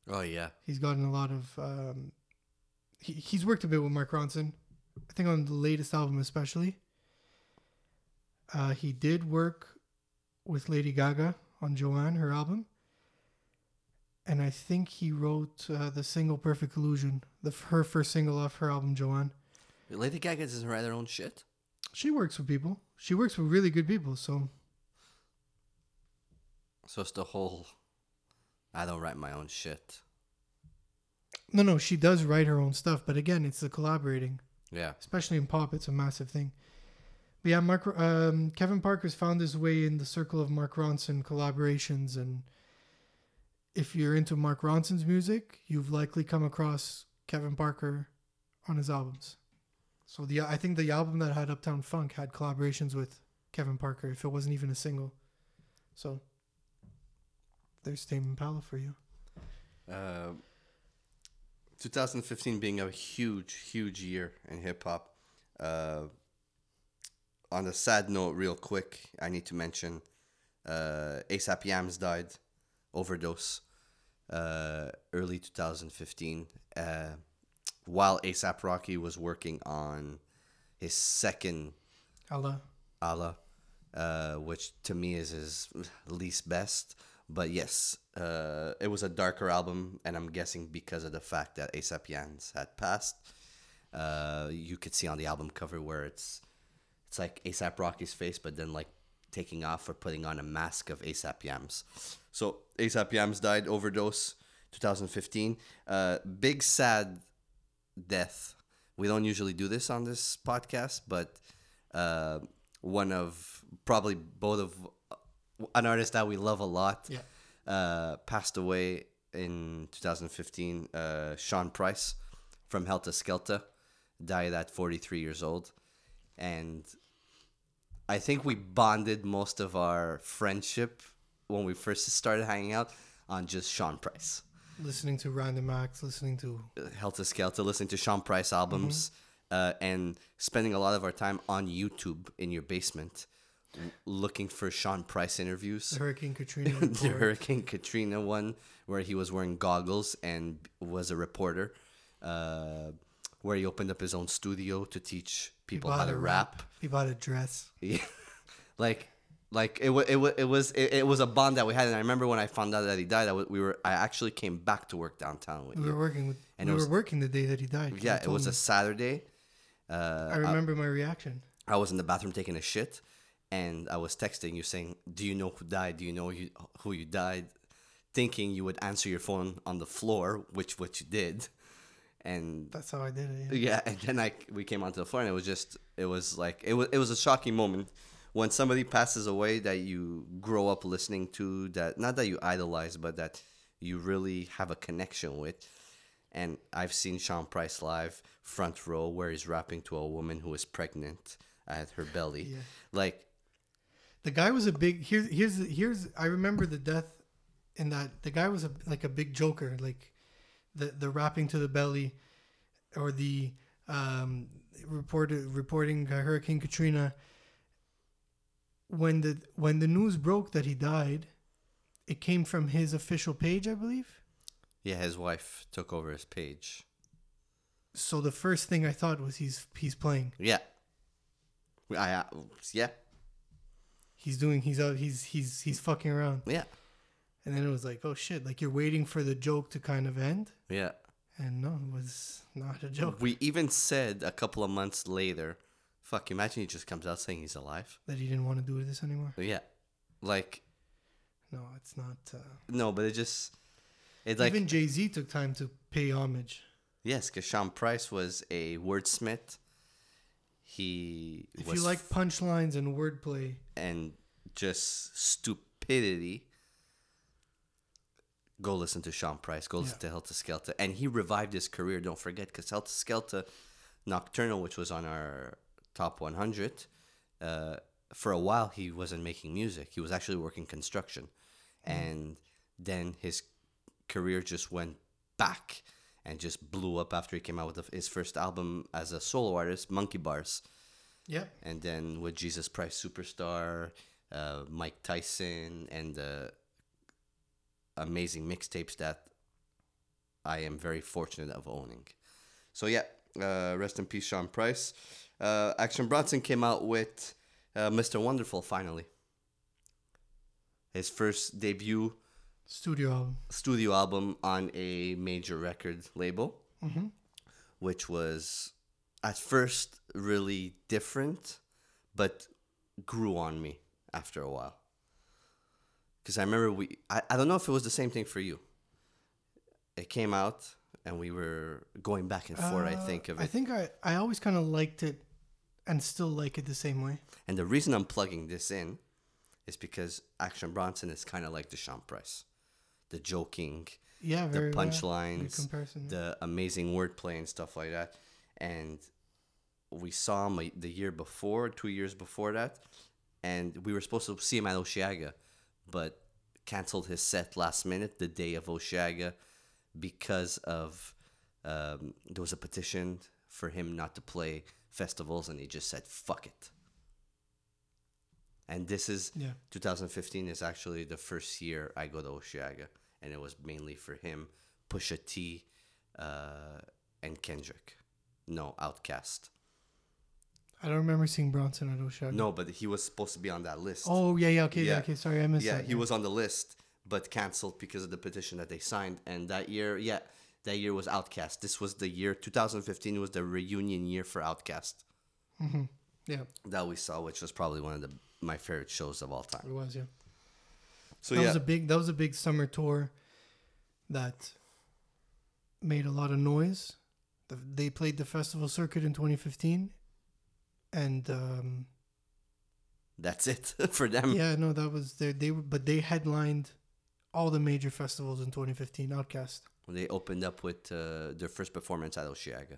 Oh yeah. He's gotten a lot of. Um, he, he's worked a bit with Mark Ronson. I think on the latest album, especially. Uh, he did work with Lady Gaga on Joanne, her album. And I think he wrote uh, the single "Perfect Illusion," the her first single off her album Joanne. Lady Gaga doesn't write her own shit. She works with people. She works with really good people. So So it's the whole. I don't write my own shit. No, no, she does write her own stuff. But again, it's the collaborating, Yeah. especially in pop. It's a massive thing. But yeah, Mark um, Kevin Parker's found his way in the circle of Mark Ronson collaborations, and if you're into Mark Ronson's music, you've likely come across Kevin Parker on his albums. So the I think the album that had Uptown Funk had collaborations with Kevin Parker, if it wasn't even a single. So there's Tame Impala for you. Uh, 2015 being a huge, huge year in hip hop. Uh, on a sad note, real quick, I need to mention uh, ASAP Yams died, overdose, uh, early 2015. Uh, while ASAP Rocky was working on his second Allah. Allah, uh, which to me is his least best. But yes, uh, it was a darker album, and I'm guessing because of the fact that ASAP Yams had passed. Uh, you could see on the album cover where it's it's like ASAP Rocky's face, but then like taking off or putting on a mask of ASAP Yams. So ASAP Yams died overdose, 2015. Uh, big sad death. We don't usually do this on this podcast, but uh, one of probably both of an artist that we love a lot Yeah. Uh, passed away in 2015. Uh, Sean Price from Heltah Skeltah died at 43 years old, and I think we bonded most of our friendship when we first started hanging out on just Sean Price. Listening to Random Axe, listening to Heltah Skeltah, listening to Sean Price albums, uh, and spending a lot of our time on YouTube in your basement, looking for Sean Price interviews. the Hurricane Katrina. <laughs> the. Hurricane Katrina one, where he was wearing goggles and was a reporter, uh, where he opened up his own studio to teach people, how, to rap. People how to dress. <laughs> Yeah. like like it was it was it was it, it was a bond that we had and I remember when I found out that he died I w- we were I actually came back to work downtown with We were working with. And we was- were working the day that he died. yeah, it was a. Saturday. Uh, I remember my reaction. I was in the bathroom taking a shit, and I was texting you saying, "Do you know who died? Do you know you, who you died?" Thinking you would answer your phone on the floor, which what you did, and That's how I did it. Yeah. yeah, <laughs> and then I we came onto the floor, and it was just it was like it was it was a shocking moment when somebody passes away that you grow up listening to that not that you idolize, but that you really have a connection with. And I've seen Sean Price live front row where he's rapping to a woman who is pregnant at her belly. Yeah. Like The guy was a big. Here's here's here's. I remember the death, in that the guy was a like a big joker, like the the rapping to the belly, or the um reported reporting Hurricane Katrina. When the when the news broke that he died, it came from his official page, I believe. yeah, his wife took over his page. So the first thing I thought was he's he's playing. Yeah. I uh, yeah He's doing he's out he's he's he's fucking around. yeah And then it was like, oh shit, like you're waiting for the joke to kind of end. yeah. And no, it was not a joke. We even said a couple of months later, fuck, imagine he just comes out saying he's alive. That he didn't want to do this anymore. Yeah. Like, No, it's not. Uh, no, but it just, it like, even Jay Z took time to pay homage. yes, because Sean Price was a wordsmith. He If you like punchlines and wordplay, and just stupidity. Go listen to Sean Price. Go listen to Heltah Skeltah, and he revived his career. Don't forget, because Heltah Skeltah Nocturnal, which was on our top 100, uh, for a while he wasn't making music. He was actually working construction, and then his career just went back and just blew up after he came out with his first album as a solo artist, Monkey Bars yeah, and then with Jesus Price Superstar, uh, Mic Tyson, and the amazing mixtapes that I am very fortunate of owning. So yeah, uh, rest in peace, Sean Price. Uh, Action Bronson came out with uh, Mr. Wonderful finally. His first debut studio album. studio album on a major record label, Mhm. which was at first really different but grew on me after a while. Because I remember we, I, I don't know if it was the same thing for you. It came out and we were going back and forth, I Uh, think, of it. I think I, I always kind of liked it and still like it the same way. And the reason I'm plugging this in is because Action Bronson is kind of like Sean Price. The joking, Yeah, the well. Punchlines, yeah. the amazing wordplay and stuff like that. And we saw him the year before, two years before that, and we were supposed to see him at Osheaga, but canceled his set last minute the day of Osheaga because of um, there was a petition for him not to play festivals, and he just said fuck it. And this is Yeah. 2015 is actually the first year I go to Osheaga, and it was mainly for him, Pusha T, uh, and Kendrick. No, OutKast. I don't remember seeing Bronson at Osheaga. No, but he was supposed to be on that list. Oh yeah, yeah, okay, yeah, Yeah. okay. Sorry, I missed yeah, that. he was on the list, but canceled because of the petition that they signed. And that year, yeah, that year was OutKast. This was the year 2015 was the reunion year for OutKast Yeah, that we saw, which was probably one of the my favorite shows of all time. it was. Yeah, So that yeah, was a big. That was a big summer tour. That made a lot of noise. The, they played the festival circuit in 2015, and um, that's it <laughs> for them. yeah, no, that was their. They were, but they headlined all the major festivals in 2015. OutKast. They opened up with uh, their first performance at Osheaga.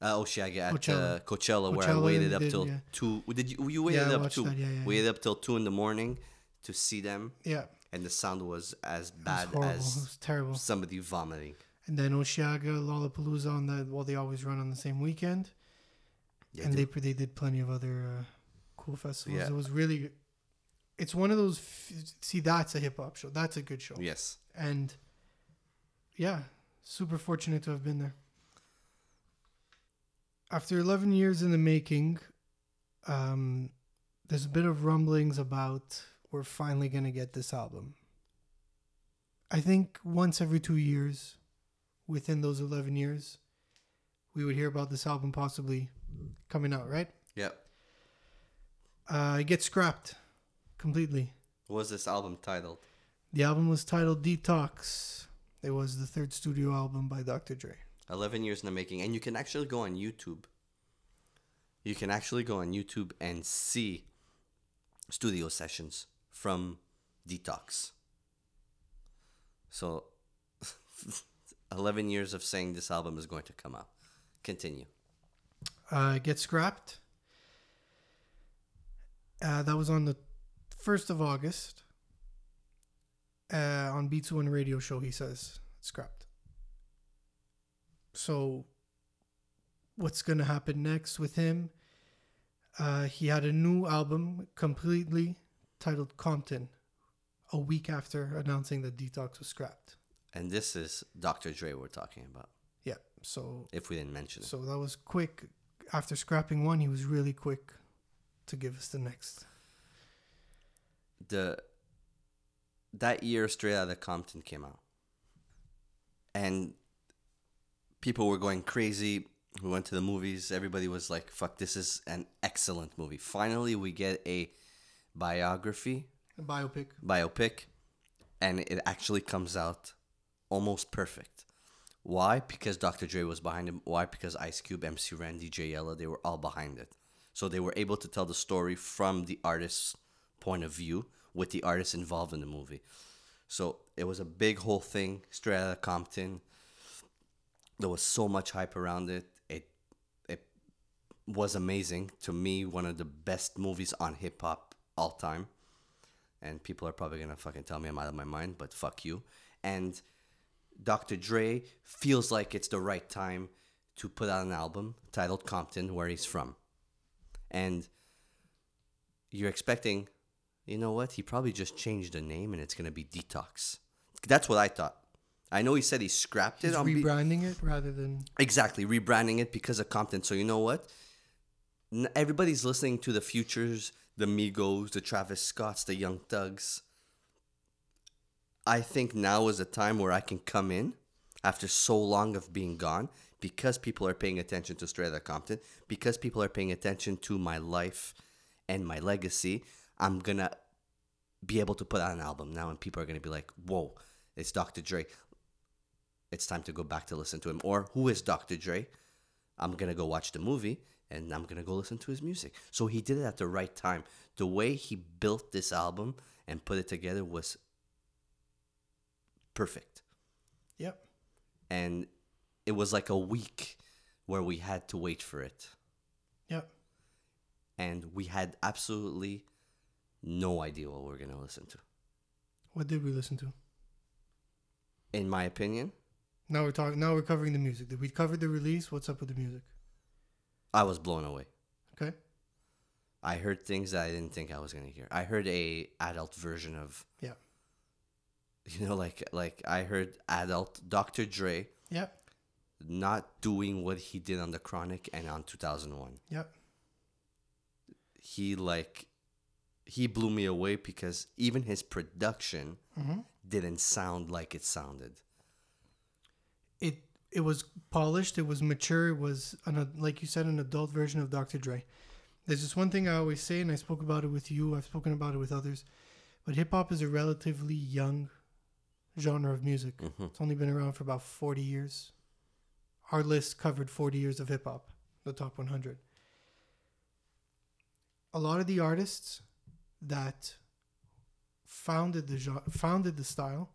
Uh, Osheaga at Coachella. Uh, Coachella, where I waited up did, till yeah. two. Did you? You waited Yeah, up two. that, yeah, waited up till two in the morning to see them, Yeah, and the sound was as bad it as was terrible. somebody vomiting. And then Osheaga, Lollapalooza on that. Well, they always run on the same weekend. Yeah, and they- they they did plenty of other uh, cool festivals. Yeah. It was really, it's one of those. F- see, that's a hip hop show. That's a good show. yes. And yeah, super fortunate to have been there. After 11 years in the making, um, there's a bit of rumblings about we're finally gonna get this album. I think once every two years, within those 11 years, we would hear about this album possibly coming out, right? Yeah. Uh, it gets scrapped completely. What was this album titled? The album was titled Detox. It was the third studio album by Dr. Dre. 11 years in the making. And you can actually go on YouTube. You can actually go on YouTube and see studio sessions from Detox. So, <laughs> 11 years of saying this album is going to come out. Continue. Uh, it gets scrapped. Uh, that was on the 1st of August. Uh, on Beats One radio show, he says scrapped. So, what's going to happen next with him? Uh, he had a new album completely titled Compton a week after announcing that Detox was scrapped. And this is Dr. Dre we're talking about, Yeah, so if we didn't mention it. So that was quick. After scrapping one, he was really quick to give us the next. the that year straight out of compton came out and people were going crazy. We went to the movies. Everybody was like fuck this is an excellent movie. Finally we get a biography A biopic. biopic and it actually comes out almost perfect. Why? Because dr dre was behind him why? Because ice cube mc ren dj Yella, they were all behind it. So they were able to tell the story from the artist's point of view with the artists involved in the movie. So it was a big whole thing. Straight out of compton there was so much hype around it it it was amazing to me one of the best movies on hip-hop all time and people are probably gonna fucking tell me I'm out of my mind, but fuck you. And Dr. Dre feels like it's the right time to put out an album titled Compton, where he's from. And you're expecting, you know what? He probably just changed the name and it's gonna be Detox. That's what I thought. I know he said he scrapped it He's Be- rebranding it rather than Exactly, rebranding it because of Compton. So you know what? Everybody's listening to the Futures, the Migos, the Travis Scotts, the Young Thugs. I think now is a time where I can come in after so long of being gone because people are paying attention to Straight Outta Compton, because people are paying attention to my life and my legacy, I'm gonna be able to put out an album now, and people are gonna be like, "Whoa, it's Dr. Dre." It's time to go back to listen to him. Or who is Dr. Dre? I'm gonna go watch the movie and I'm gonna go listen to his music. So he did it at the right time. The way he built this album and put it together was perfect. Yep. And it was like a week where we had to wait for it. Yep. And we had absolutely no idea what we were gonna listen to. What did we listen to? In my opinion, Now we're talking. Now we're covering the music. Did we cover the release? What's up with the music? I was blown away. Okay. I heard things that I didn't think I was gonna hear. I heard a adult version of Yeah. <laughs> you know like like I heard adult Dr. Dre Yep. not doing what he did on the Chronic and on 2001. Yep. He like he blew me away because even his production Mhm. didn't sound like it sounded. It it was polished. It was mature. It was an like you said, an adult version of Dr. Dre. There's just one thing I always say, and I spoke about it with you. I've spoken about it with others, but hip hop is a relatively young genre of music. Mhm. It's only been around for about 40 years. Our list covered 40 years of hip hop, the top 100. A lot of the artists that founded the genre, founded the style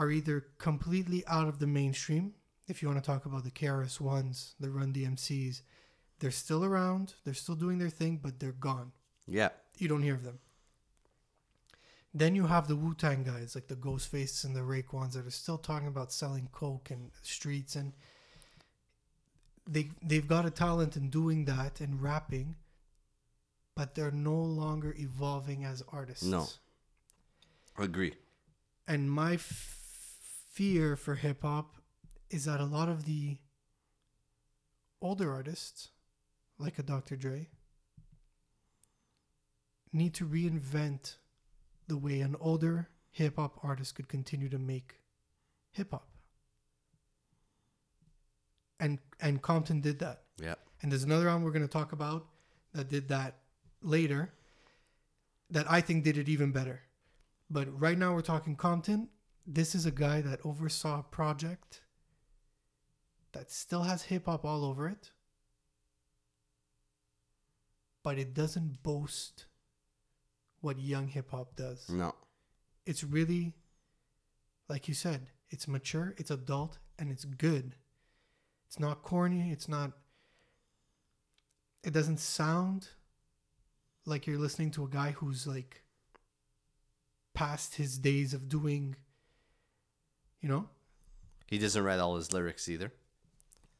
are either completely out of the mainstream. If you want to talk about the KRS Ones, the Run DMCs, they're still around, they're still doing their thing, but they're gone. Yeah. You don't hear of them. Then you have the Wu Tang guys, like the Ghostfaces and the Raekwons, that are still talking about selling coke and streets, and they they've got a talent in doing that and rapping, but they're no longer evolving as artists. No. Agree. And my f- fear for hip hop is that a lot of the older artists, like a Dr. Dre, need to reinvent the way an older hip hop artist could continue to make hip hop. And and Compton did that. Yeah. And there's another album we're going to talk about that did that later that I think did it even better. But right now we're talking Compton. This is a guy that oversaw a project that still has hip hop all over it, but it doesn't boast what young hip hop does. No. It's really, like you said, it's mature, it's adult, and it's good. It's not corny. It's not. It doesn't sound like you're listening to a guy who's like past his days of doing, you know. He doesn't write all his lyrics either.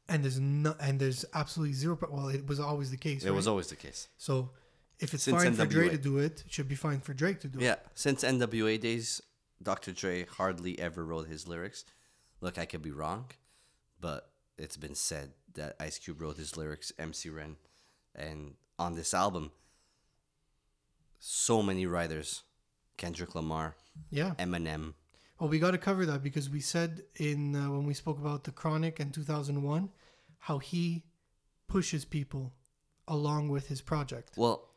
And there's no, and there's absolutely zero. Well, it was always the case. It was always the case. so. If it's Since fine for Dre to do it, it should be fine for Drake to do it. Yeah, since NWA days, Dr. Dre hardly ever wrote his lyrics. Look, I could be wrong, but it's been said that Ice Cube wrote his lyrics, MC Ren, and on this album, so many writers, Kendrick Lamar, Yeah. Eminem. Well, we got to cover that because we said in uh, when we spoke about the Chronic in 2001 how he pushes people along with his project. Well,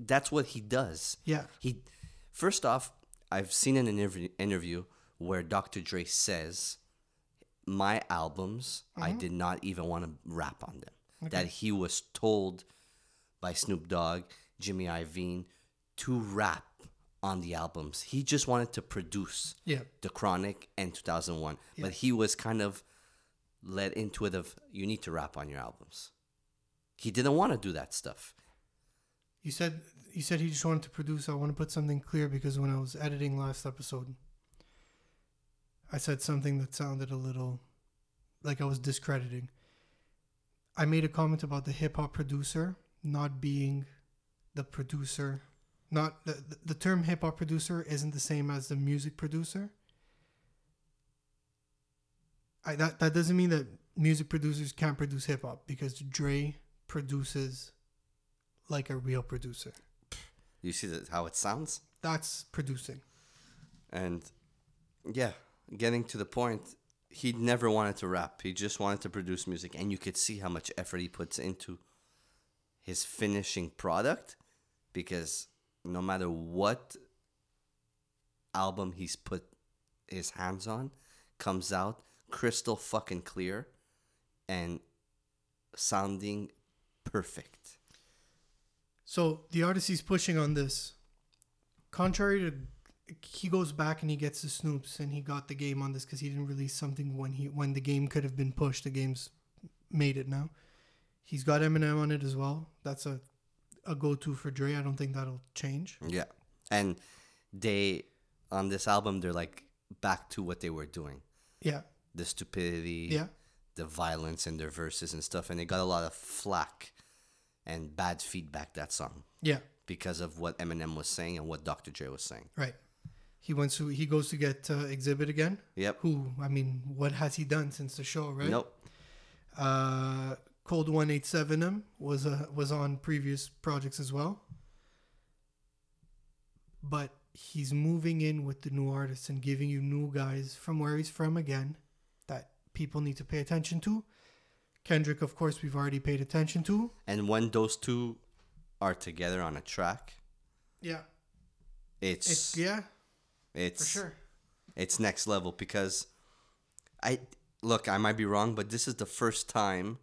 that's what he does. Yeah. He, first off, I've seen an interview interview where Dr. Dre says, "My albums, I did not even want to rap on them. That he was told by Snoop Dogg, Jimmy Iovine, to rap on the albums. He just wanted to produce Yeah. the Chronic and 2001, but he was kind of led into it of you need to rap on your albums. He didn't want to do that stuff. You said you said he just wanted to produce. I want to put something clear because when I was editing last episode, I said something that sounded a little like I was discrediting. I made a comment about the hip hop producer not being the producer. Not the, the- term hip hop producer isn't the same as the music producer. I that that doesn't mean that music producers can't produce hip hop because Dre produces like a real producer. You see that how it sounds? That's producing. And yeah, getting to the point, he never wanted to rap. He just wanted to produce music, and you could see how much effort he puts into his finishing product because no matter what album he's put his hands on comes out crystal fucking clear and sounding perfect. So the artist he's pushing on this, contrary to, he goes back and he gets the Snoops and he got the game on this because he didn't release something when he when the game could have been pushed. The game's made it now. He's got Eminem on it as well. That's a a go to for Dre. I don't think that'll change. Yeah. And they on this album they're like back to what they were doing. Yeah, The stupidity, yeah, the violence in their verses and stuff and they got a lot of flack and bad feedback that song yeah. because of what Eminem was saying and what Dr. Dre was saying. Right. He wants to. He goes to get uh, Xzibit again. Yep. Who? I mean, what has he done since the show? Right. Nope. Uh, Cold One Eight Seven M was uh, was on previous projects as well. But he's moving in with the new artists and giving you new guys from where he's from again that people need to pay attention to. Kendrick, of course, we've already paid attention to. And when those two are together on a track, Yeah. it's It's yeah, it's for sure. it's next level because I look, I might be wrong, but this is the first time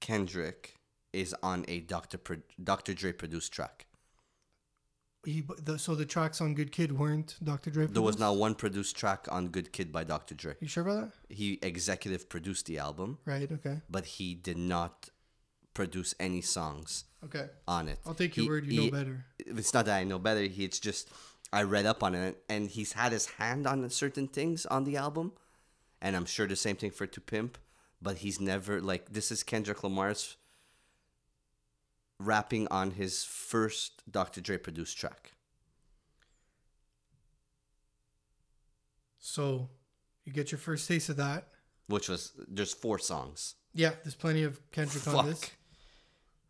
Kendrick is on a Dr. Pro- Dr. Dre produced track. He, the, so the tracks on Good Kid weren't Dr. Dre. There was produced? not one produced track on Good Kid by Dr. Dre. You sure about that? He executive produced the album, Right. Okay. but he did not produce any songs Okay. on it. I'll take your He- word. You he- know better. It's not that I know better. He, it's just I read up on it, and he's had his hand on certain things on the album, and I'm sure the same thing for To Pimp. But he's never like this is Kendrick Lamar's rapping on his first Dr. Dre produced track. So you get your first taste of that. which was there's four songs. Yeah, there's plenty of Kendrick on this. Fuck.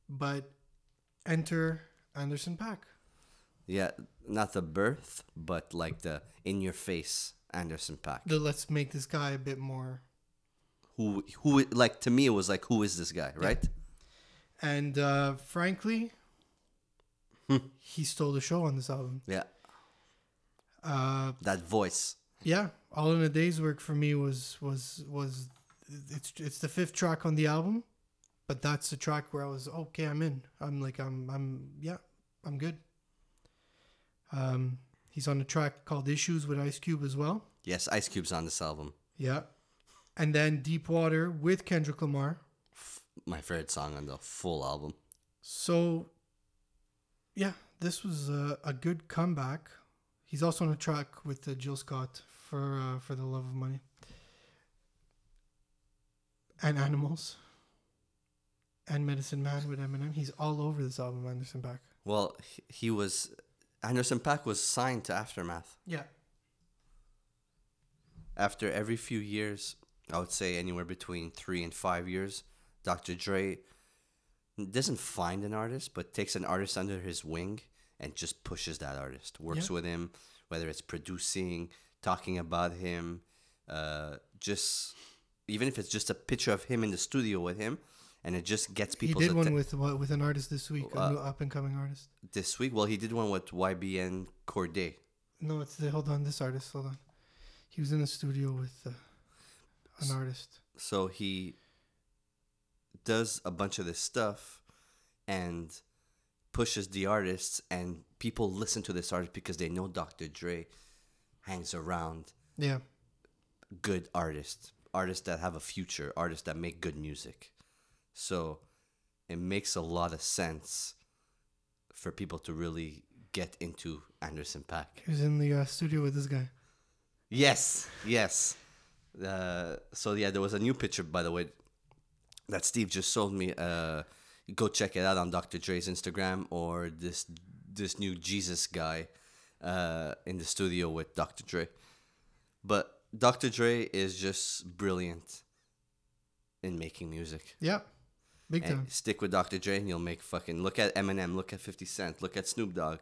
But enter Anderson .Paak. Yeah, not the birth, but like the in your face Anderson .Paak. The let's make this guy a bit more. Who who like to me it was like who is this guy, right? And uh, frankly, he stole the show on this album. Yeah, Uh, that voice. yeah, all in a day's work for me was was was it's it's the fifth track on the album, but that's the track where I was okay. I'm in. I'm like I'm I'm yeah I'm good. Um, he's on a track called Issues with Ice Cube as well. Yes, Ice Cube's on this album. Yeah, and then Deep Water with Kendrick Lamar. My favorite song on the full album. So, yeah, this was a, a good comeback. He's also on a track with uh, Jill Scott for uh, for the love of money and animals and Medicine Man with Eminem. He's all over this album, Anderson .Paak. Well, he, he was Anderson .Paak was signed to Aftermath. Yeah, After every few years, I would say anywhere between three and five years, Dr. Dre doesn't find an artist, but takes an artist under his wing and just pushes that artist. Works Yeah. with him, whether it's producing, talking about him, uh, just even if it's just a picture of him in the studio with him, and it just gets people. he did one with what with an artist this week, Uh, a new up and coming artist. this week. Well, he did one with YBN Cordae. No, it's the hold on. This artist, hold on. He was in the studio with uh, an artist. so he does a bunch of this stuff and pushes the artists and people listen to this artist because they know Dr. Dre hangs around Yeah, good artists, artists that have a future, artists that make good music. So it makes a lot of sense for people to really get into Anderson .Paak. he was in the uh, studio with this guy. Yes, yes. Uh, so yeah, there was a new picture, by the way, that Steve just sold me. Uh, go check it out on Dr. Dre's Instagram or this this new Jesus guy uh, in the studio with Dr. Dre. But Dr. Dre is just brilliant in making music. Yeah, big And time. stick with Dr. Dre and you'll make fucking look at Eminem, look at 50 Cent, look at Snoop Dogg.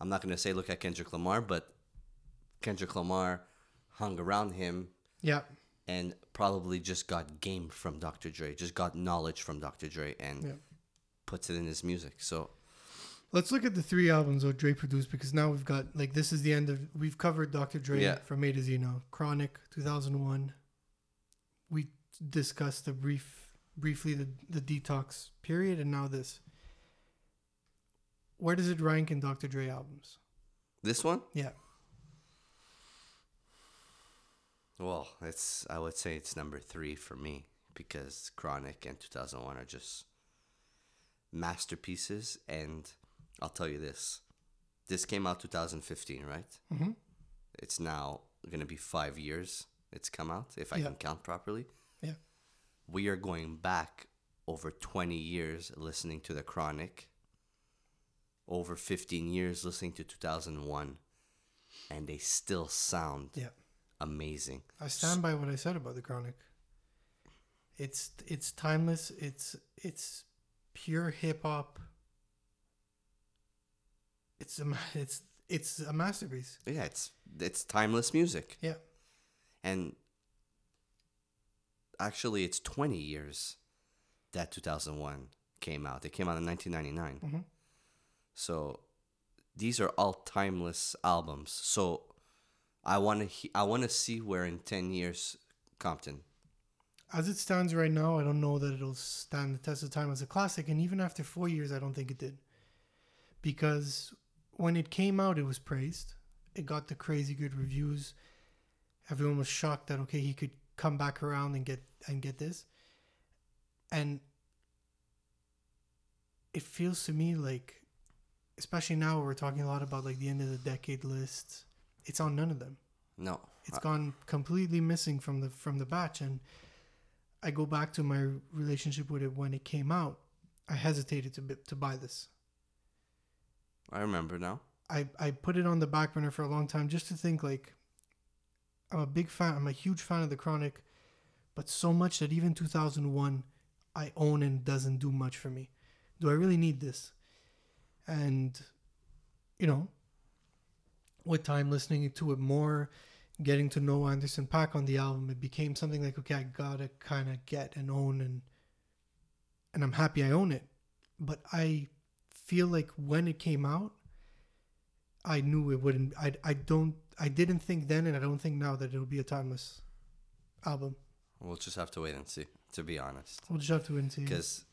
I'm not gonna say look at Kendrick Lamar, but Kendrick Lamar hung around him Yeah, and probably just got game from Dr. Dre, just got knowledge from Dr. Dre, and Yeah. puts it in his music. So Let's look at the three albums that Dre produced because now we've got like this is the end of we've covered Dr. Dre Yeah. from A to Z now. Chronic, two thousand one. We discussed the brief briefly the, the detox period and now this. Where does it rank in Dr. Dre albums? this one, Yeah. Well, it's I would say it's number three for me because Chronic and 2001 are just masterpieces. And I'll tell you this: this came out 2015, right? Mhm. It's now gonna be five years. It's come out if I Yeah. can count properly. Yeah. we are going back over 20 years listening to the chronic over 15 years listening to 2001 and they still sound Yeah. Amazing I stand by what I said about the Chronic. It's it's timeless. It's it's pure hip hop. It's a <laughs> it's it's a masterpiece. yeah it's it's timeless music Yeah. and actually it's 20 years that 2001 came out it came out in 1999 Mhm. so these are all timeless albums so i want to i want to see where in 10 years compton As it stands right now, I don't know that it'll stand the test of time as a classic. And even after four years, I don't think it did. Because when it came out, it was praised. It got the crazy good reviews. Everyone was shocked that okay, he could come back around and get and get this. And it feels to me like, especially now we're talking a lot about like the end of the decade lists. It's on none of them. No. It's uh, gone completely missing from the from the batch and i go back to my relationship with it when it came out. I hesitated to to buy this. I remember now. I i put it on the back burner for a long time just to think like i'm a big fan i'm a huge fan of the chronic but so much that even 2001 i own and doesn't do much for me. Do i really need this? And you know with time listening to it more getting to know Anderson .Paak on the album it became something like okay i gotta kind of get and own and and i'm happy i own it. But i feel like when it came out i knew it wouldn't i, I don't i didn't think then and i don't think now that it'll be a timeless album. We'll just have to wait and see to be honest. We'll just have to wait and see. Because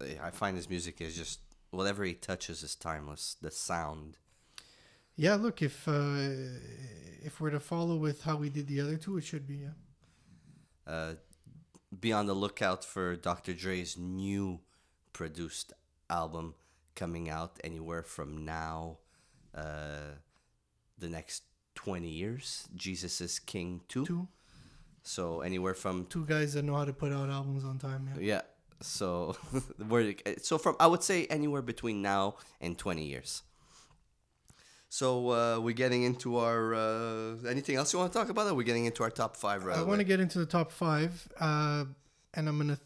eh, i find his music is just whatever he touches is timeless. The sound yeah look if uh if we're to follow with how we did the other two it should be yeah uh, be on the lookout for Dr. Dre's new produced album coming out anywhere from now, uh, the next 20 years. Jesus is King 2. two So anywhere from two guys that know how to put out albums on time yeah yeah. So <laughs> we're so from I would say anywhere between now and 20 years. So uh, we're getting into our uh, anything else you want to talk about? Or we're getting into our top five right I want to get into the top five, uh, and I'm gonna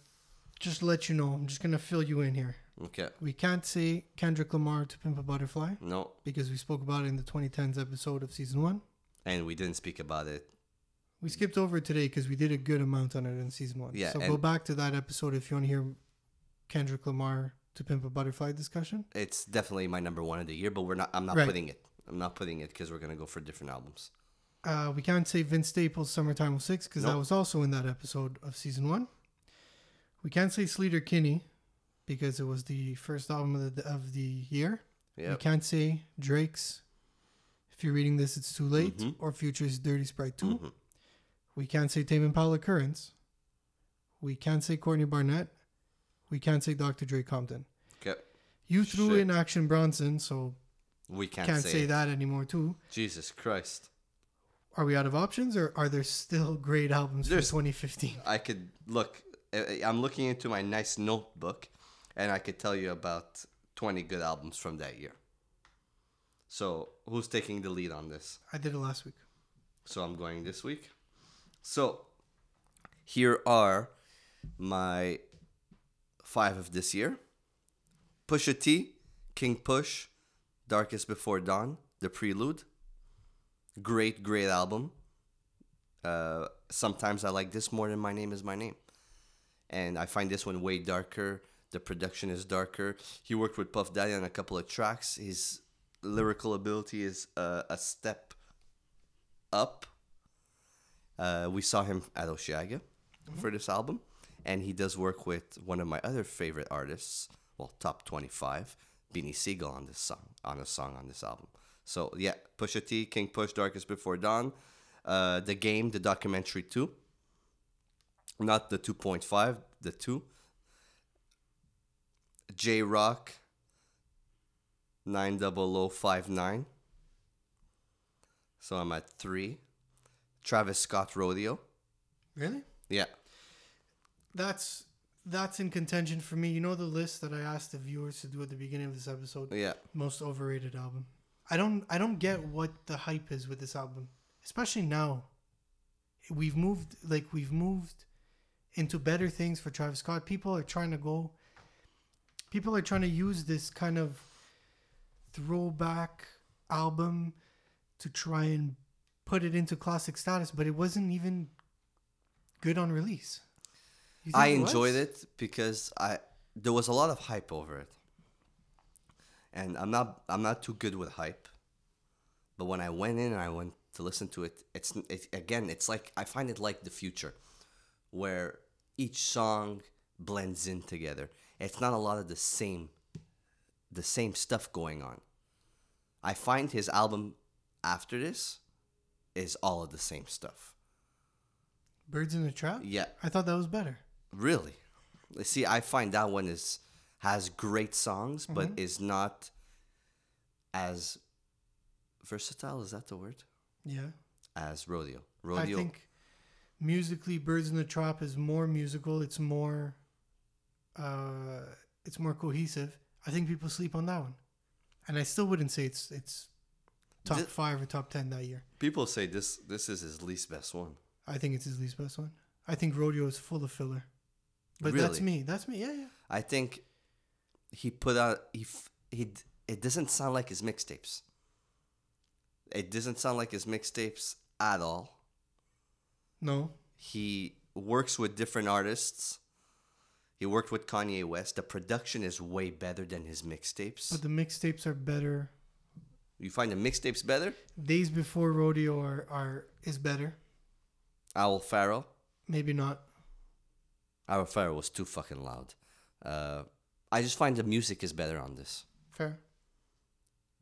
just let you know. I'm just gonna fill you in here. Okay. We can't say Kendrick Lamar to Pimp a Butterfly No, because we spoke about it in the 2010s episode of season one. and we didn't speak about it We skipped over it today because we did a good amount on it in season one. Yeah, So go back to that episode if you want to hear Kendrick Lamar to Pimp a Butterfly discussion. it's definitely my number one of the year, but we're not. I'm not Right. putting it. I'm not putting it because we're gonna go for different albums. Uh, we can't say Vince Staples' "Summertime 06 because that was also in that episode of season one. We can't say Sleater Kinney because it was the first album of the of the year. We can't say Drake's. If you're reading this, it's too late. Mhm. Or Future's "Dirty Sprite 2. Mhm. We can't say Tame Impala Currents. We can't say Courtney Barnett. We can't say Dr. Dre Compton. Okay. You threw Shit. in Action Bronson, so We can't, can't, say, say that anymore too. Jesus Christ. Are we out of options, or are there still great albums There's- from 2015? I could look. I'm looking into my nice notebook, and I could tell you about 20 good albums from that year. So who's taking the lead on this? I did it last week. So I'm going this week. So here are my five of this year. Pusha T, King Push, Darkest Before Dawn, The Prelude. Great, great album. Uh, sometimes I like this more than My Name Is My Name, and I find this one way darker. The production is darker. He worked with Puff Daddy on a couple of tracks. His lyrical ability is uh, a step up. Uh, we saw him at Osheaga for this album, and he does work with one of my other favorite artists, well, top twenty-five, Beanie Sigel on this song, on a song on this album. So yeah, Pusha T, King Push, Darkest Before Dawn, uh, the game, the documentary two, not the two point five, the two. Jay Rock, nine double o five nine. So I'm at three. Travis Scott Rodeo. Really? Yeah. That's that's in contention for me. You know the list that I asked the viewers to do at the beginning of this episode. Yeah. Most overrated album. I don't I don't get what the hype is with this album, especially now. We've moved like we've moved into better things for Travis Scott. People are trying to go. People are trying to use this kind of throwback album to try and put it into classic status, but it wasn't even good on release. I it enjoyed it because I there was a lot of hype over it. And I'm not I'm not too good with hype. But when I went in and I went to listen to it, it's it, again, it's like I find it like the future where each song blends in together. It's not a lot of the same the same stuff going on. I find his album after this is all of the same stuff. Birds in the Trap. Yeah, I thought that was better. Really? See, I find that one is has great songs, but Mm-hmm. is not as versatile. Is that the word? Yeah. As rodeo. rodeo. I think musically, Birds in the Trap is more musical. It's more, uh, it's more cohesive. I think people sleep on that one, and I still wouldn't say it's it's top five or top ten that year. People say this this is his least best one. I think it's his least best one. I think Rodeo is full of filler, but that's me. That's me. Yeah, yeah. I think he put out he he it doesn't sound like his mixtapes. It doesn't sound like his mixtapes at all. No, He works with different artists. He worked with Kanye West. The production is way better than his mixtapes. but the mixtapes are better. You find the mixtapes better? Days before Rodeo are are is better. Owl Pharaoh. Maybe not. Owl Pharaoh was too fucking loud. Uh, I just find the music is better on this. Fair.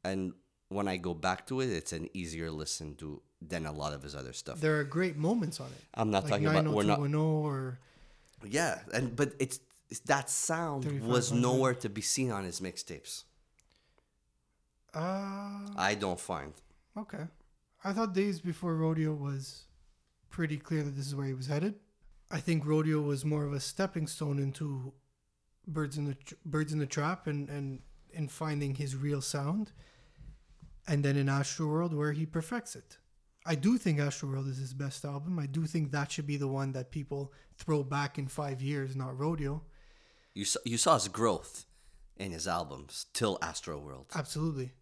And when I go back to it, it's an easier listen to than a lot of his other stuff. There are great moments on it. I'm not Like talking about we're not 90210 or Yeah, and but it's, it's that sound was nowhere to be seen on his mixtapes. uh I don't find. Okay. I thought Days Before Rodeo was pretty clear that this is where he was headed. I think Rodeo was more of a stepping stone into Birds in the Tr- Birds in the Trap and and in finding his real sound. And then in Astro World where he perfects it. I do think Astro World is his best album. I do think that should be the one that people throw back in 5 years, not Rodeo. You saw, you saw his growth in his albums till Astro World, Absolutely.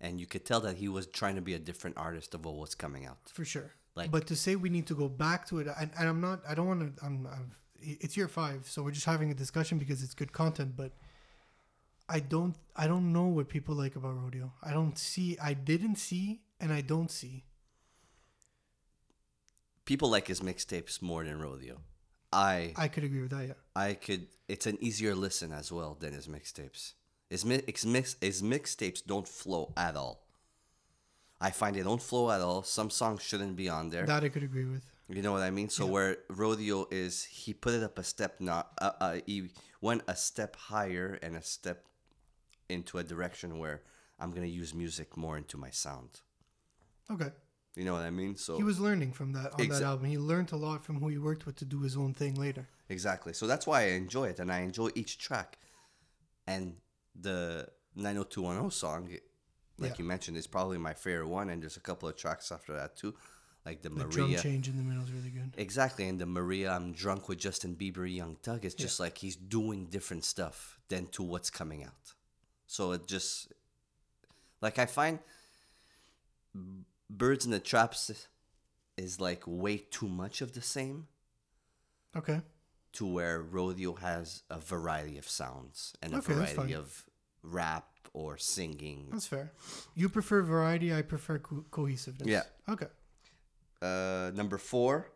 and you could tell that he was trying to be a different artist of what was coming out. for sure. Like- but to say we need to go back to it, and, and I'm not, I don't want to. I'm, I'm, it's year five, so we're just having a discussion because it's good content. But I don't, I don't know what people like about rodeo. I don't see, I didn't see, and I don't see. People like his mixtapes more than Rodeo. I I could agree with that. Yeah, I could. It's an easier listen as well than his mixtapes. His mi- his mix his mixtapes don't flow at all. I find they don't flow at all. Some songs shouldn't be on there. that I could agree with. You know what I mean? So Yeah. where rodeo is, he put it up a step. Not uh, uh, he went a step higher and a step into a direction where I'm gonna use music more into my sound. Okay, You know what I mean? So he was learning from that on Exa- that album. He learned a lot from who he worked with to do his own thing later. exactly. So that's why I enjoy it, and I enjoy each track. And the 90210 song, like Yeah. you mentioned, is probably my favorite one. And there's a couple of tracks after that too, like the, Maria. The drum change in the middle is really good. Exactly, and the Maria, I'm drunk with Justin Bieber, Young Thug. It's just like he's doing different stuff than to what's coming out. So it just, like I find, Birds in the Traps is like way too much of the same Okay. to where rodeo has a variety of sounds and a Okay, variety of rap or singing. That's fair. You prefer variety. I prefer co- cohesiveness. Yeah. Okay. Uh, number four,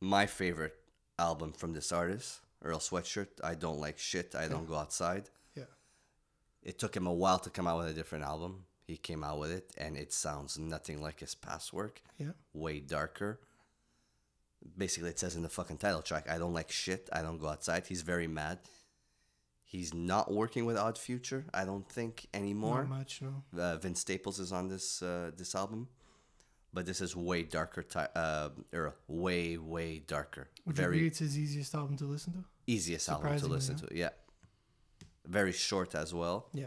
my favorite album from this artist, Earl Sweatshirt. I don't like shit. I don't go outside. Yeah. It took him a while to come out with a different album. He came out with it, and it sounds nothing like his past work. Yeah. Way darker. Basically, it says in the fucking title track, "I don't like shit. I don't go outside." He's very mad. He's not working with Odd Future, I don't think anymore. Not much. No. Uh, Vince Staples is on this uh, this album, but this is way darker. Ty- uh, or way way darker. Would you Very agree it's his easiest album to listen to? easiest album to listen huh? to. Yeah, very short as well. Yeah.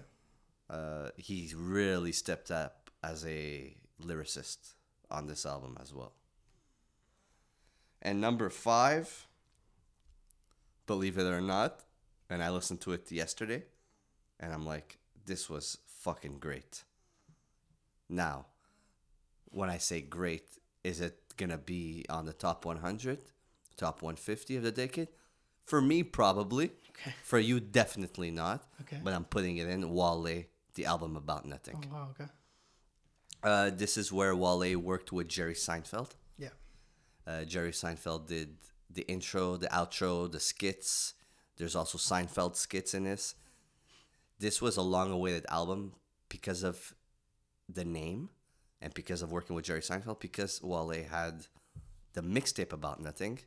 Uh, he really stepped up as a lyricist on this album as well. And number five, believe it or not, and I listened to it yesterday, and I'm like, this was fucking great. Now, when I say great, is it gonna be on the top 100, top 150 of the decade? For me, probably. Okay. For you, definitely not. Okay. But I'm putting it in Wale, the album about nothing. Oh wow. Okay. Uh, this is where Wale worked with Jerry Seinfeld. Yeah. Uh, Jerry Seinfeld did the intro, the outro, the skits. There's also Seinfeld skits in this. This was a long awaited album because of the name and because of working with Jerry Seinfeld, because Wale had the mixtape about nothing.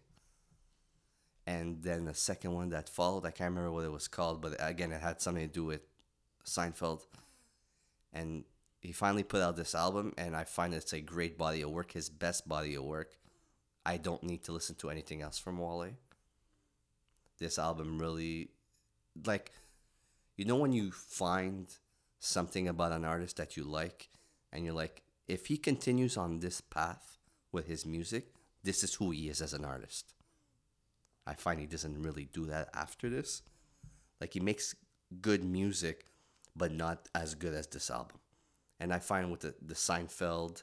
And then the second one that followed, I can't remember what it was called, but again, it had something to do with Seinfeld. And he finally put out this album, and I find it's a great body of work, his best body of work. I don't need to listen to anything else from Wale. This album really, like, you know, when you find something about an artist that you like, and you're like, if he continues on this path with his music, this is who he is as an artist. I find he doesn't really do that after this. Like, he makes good music, but not as good as this album. And I find with the, the Seinfeld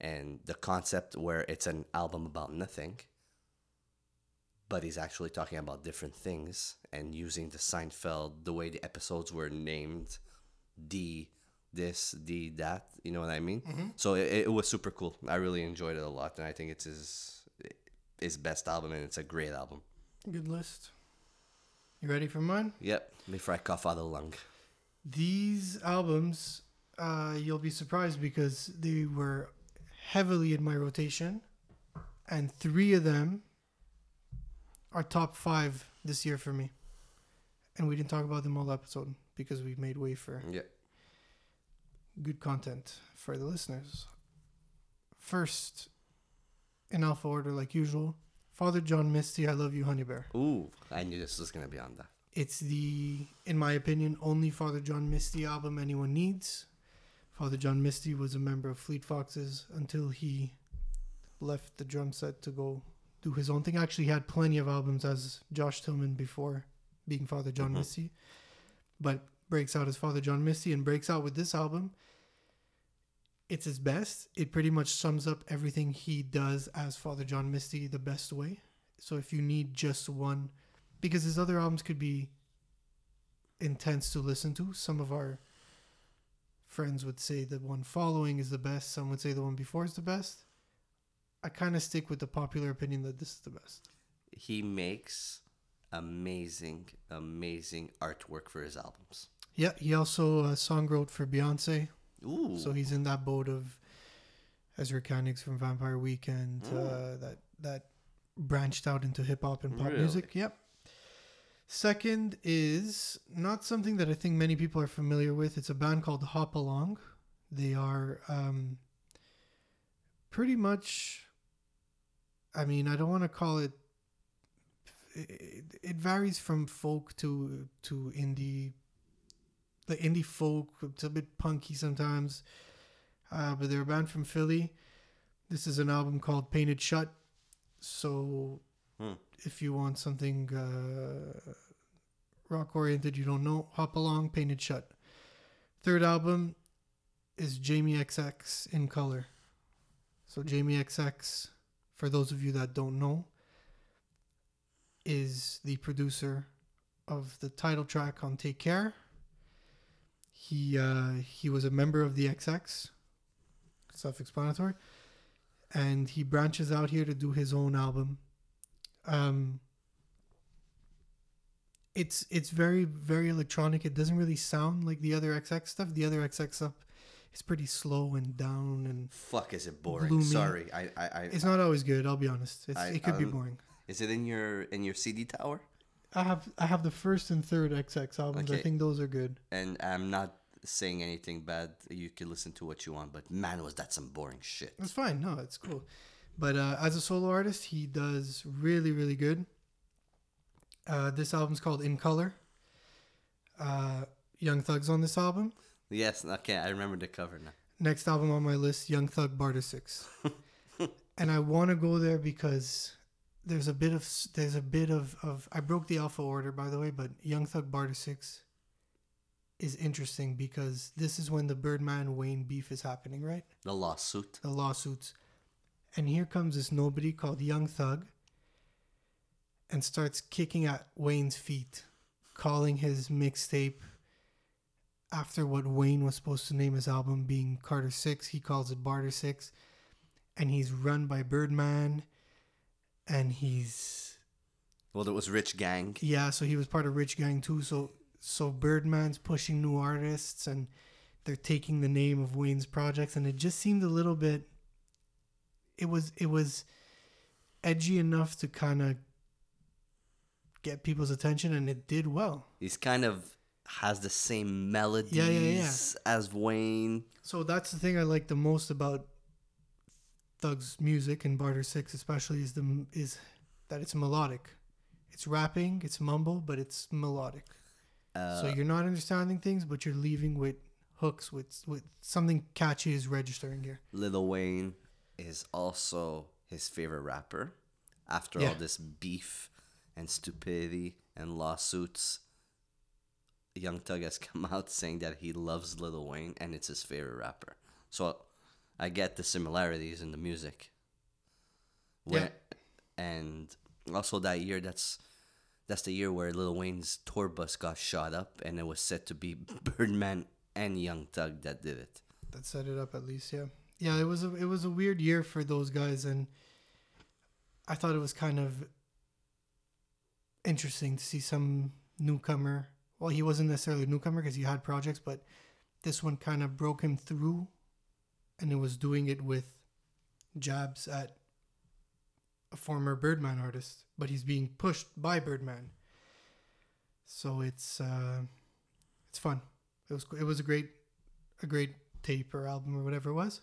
and the concept where it's an album about nothing, but he's actually talking about different things and using the Seinfeld, the way the episodes were named, D, this, D, that, you know what I mean? So it, it was super cool. I really enjoyed it a lot, and I think it's his, his best album, and it's a great album. Good list. You ready for mine? Yep, before I cough out a lung. These albums, uh, you'll be surprised because they were heavily in my rotation, and three of them are top five this year for me. And we didn't talk about them all episode because we made way for Yeah. good content for the listeners. First, in alpha order, like usual, Father John Misty, I Love You, Honey Bear. Ooh, I knew this was gonna be on that. It's the, in my opinion, only Father John Misty album anyone needs. Father John Misty was a member of Fleet Foxes until he left the drum set to go do his own thing. Actually, he had plenty of albums as Josh Tillman before being Father John Mhm. Misty, but breaks out as Father John Misty and breaks out with this album. It's his best. It pretty much sums up everything he does as Father John Misty the best way. So if you need just one, because his other albums could be intense to listen to. Some of our friends would say the one following is the best. Some would say the one before is the best. I kind of stick with the popular opinion that this is the best. He makes amazing, amazing artwork for his albums. Yeah, he also uh, song wrote for Beyonce, Ooh, so he's in that boat of Ezra Koenigs from Vampire Weekend uh, that that branched out into hip hop and pop Really? music. Yep. Second is not something that I think many people are familiar with. It's a band called Hop Along. They are um, pretty much. I mean, I don't want to call it. It, it varies from folk to to indie. The indie folk, it's a bit punky sometimes, uh, but they're a band from Philly. This is an album called Painted Shut. So, Hmm. if you want something uh, rock oriented, you don't know, hop along, Painted Shut. Third album is Jamie XX in color. So Jamie XX, for those of you that don't know, is the producer of the title track on Take Care. He uh, he was a member of the XX, self-explanatory, and he branches out here to do his own album. Um, it's it's very very electronic. It doesn't really sound like the other XX stuff. The other XX stuff is pretty slow and down, and Fuck, is it boring? Gloomy. Sorry, I, I, I it's not always good. I'll be honest. It's, I- it could be boring. Is it in your in your CD tower? I have I have the first and third XX albums. I think those are good. And I'm not saying anything bad. You can listen to what you want, but man, was that some boring shit. It's fine. No, it's cool. But uh, as a solo artist, he does really, really good. Uh, this album's called In Color. Uh, Young Thug's on this album. Yes, okay, I remember the cover now. Next album on my list, Young Thug Barter Six. <laughs> and I want to go there because there's a bit of there's a bit of, of I broke the alpha order by the way, but Young Thug Barter Six is interesting because this is when the Birdman Wayne beef is happening, right? The lawsuit. the lawsuits. And here comes this nobody called Young Thug and starts kicking at Wayne's feet, calling his mixtape after what Wayne was supposed to name his album being Carter 6. He calls it Barter 6. And he's run by Birdman. And he's Well, it was Rich Gang. yeah, so he was part of Rich Gang too. So so Birdman's pushing new artists and they're taking the name of Wayne's projects and it just seemed a little bit it was it was edgy enough to kind of get people's attention and it did well. He's kind of has the same melodies Yeah, yeah, yeah. as Wayne. So that's the thing I like the most about Thug's music and Barter 6 especially is the is that it's melodic. It's rapping, it's mumble, but it's melodic. Uh, so you're not understanding things, but you're leaving with hooks, with with something catchy is registering here. Lil Wayne is also his favorite rapper. After all this beef and stupidity and lawsuits, Young Thug has <laughs> come out saying that he loves Lil Wayne and it's his favorite rapper. So I get the similarities in the music. Yeah. And also that year, that's that's the year where Lil Wayne's tour bus got shot up, and it was said to be <laughs> Birdman and Young Thug that did it. That set it up at least, yeah. Yeah, it was a it was a weird year for those guys, and I thought it was kind of interesting to see some newcomer. Well, he wasn't necessarily a newcomer because he had projects, but this one kind of broke him through, and it was doing it with jabs at a former Birdman artist, but he's being pushed by Birdman. So it's uh, it's fun. It was it was a great a great tape or album or whatever it was.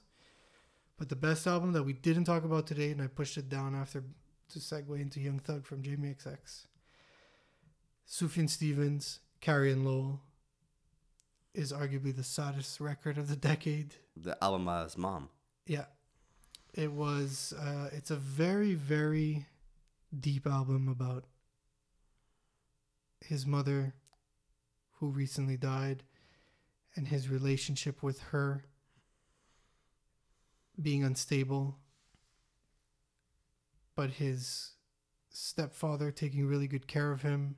But the best album that we didn't talk about today, and I pushed it down after to segue into Young Thug from Jamie XX. Sufjan Stevens, Carrie and Lowell is arguably the saddest record of the decade. The album by mom. Yeah. It was uh it's a very, very deep album about his mother who recently died and his relationship with her being unstable but his stepfather taking really good care of him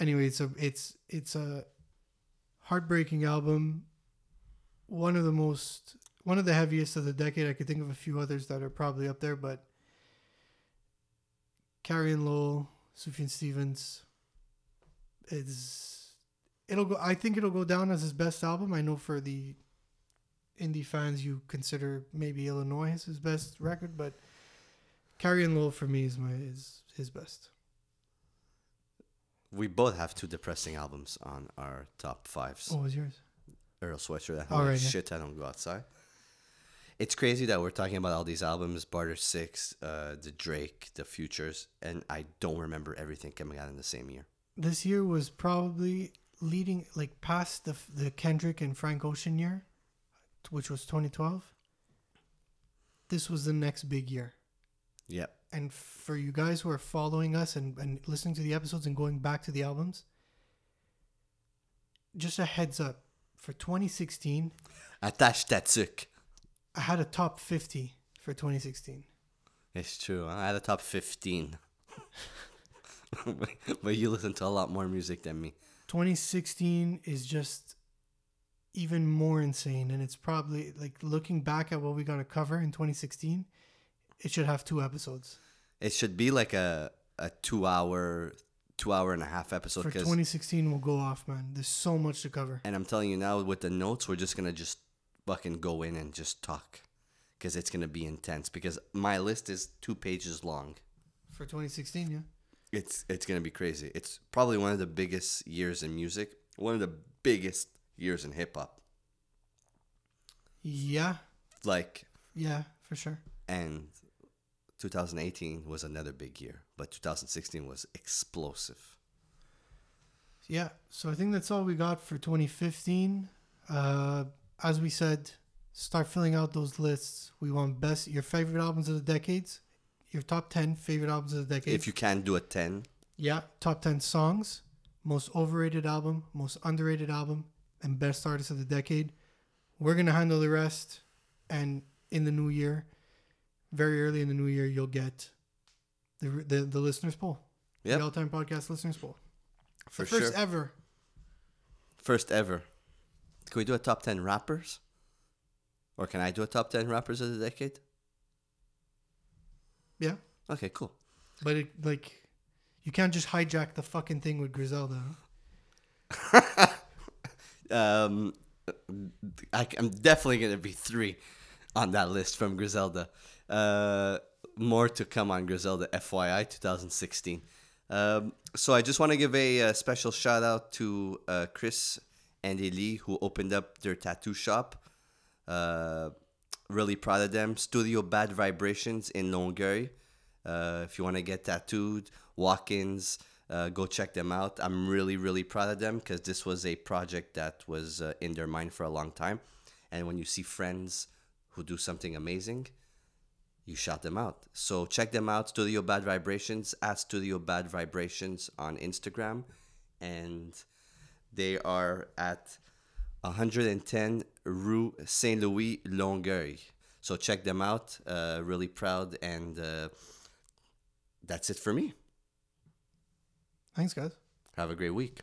anyway it's a it's it's a heartbreaking album one of the most one of the heaviest of the decade. I could think of a few others that are probably up there, but Carrie and Lowell, Sufjan Stevens is it'll go I think it'll go down as his best album. I know for the indie fans you consider maybe Illinois his best record, but Carrie and Lowell for me is my is his best. We both have two depressing albums on our top fives. What was yours? Earl Sweatshirt. All Oh, right, yeah. shit, I don't go outside. It's crazy that we're talking about all these albums, Barter Six, uh, the Drake, the Futures, and I don't remember everything coming out in the same year. This year was probably leading like past the the Kendrick and Frank Ocean year, which was 2012. This was the next big year. Yep. And for you guys who are following us and, and listening to the episodes and going back to the albums, just a heads up for 2016, Attache Tatsuk. I had a top 50 for 2016. It's true. I had a top 15. <laughs> but you listen to a lot more music than me. 2016 is just even more insane and it's probably like looking back at what we got to cover in 2016 it should have two episodes It should be like a a two hour, two hour and a half episode. for 'cause- 2016 we'll go off man there's so much to cover and I'm telling you now, with the notes, we're just gonna just fucking go in and just talk, because it's gonna be intense. Because my list is two pages long. for 2016 yeah It's it's gonna be crazy. It's probably one of the biggest years in music. One of the biggest years in hip hop. yeah Like yeah for sure and 2018 was another big year, but 2016 was explosive. yeah so i think that's all we got for 2015 uh as we said start filling out those lists we want best your favorite albums of the decades your top 10 favorite albums of the decade If you can do a 10, Yeah, top 10 songs, most overrated album, most underrated album, and best artist of the decade. We're going to handle the rest. And in the new year, very early in the new year, you'll get the, the, the listeners' poll. Yep. The all time podcast listeners' poll. for the first sure. ever. First ever. Can we do a top 10 rappers? Or can I do a top 10 rappers of the decade? Yeah. Okay, cool. But it, like, you can't just hijack the fucking thing with Griselda. <laughs> Um, I, am definitely going to be three on that list from Griselda. Uh, more to come on Griselda, FYI 2016. Um, so I just want to give a, uh special shout out to uh, Chris and Eli who opened up their tattoo shop. Uh, really proud of them. Studio Bad Vibrations in Longueuil. Uh, if you want to get tattooed, walk-ins, uh, go check them out. I'm really, really proud of them because this was a project that was uh, in their mind for a long time. And when you see friends who do something amazing, you shout them out. So check them out, Studio Bad Vibrations, at Studio Bad Vibrations on Instagram. And they are at 110 Rue Saint Louis, Longueuil. So check them out. Uh, really proud. And uh, that's it for me. Thanks, guys. Have a great week.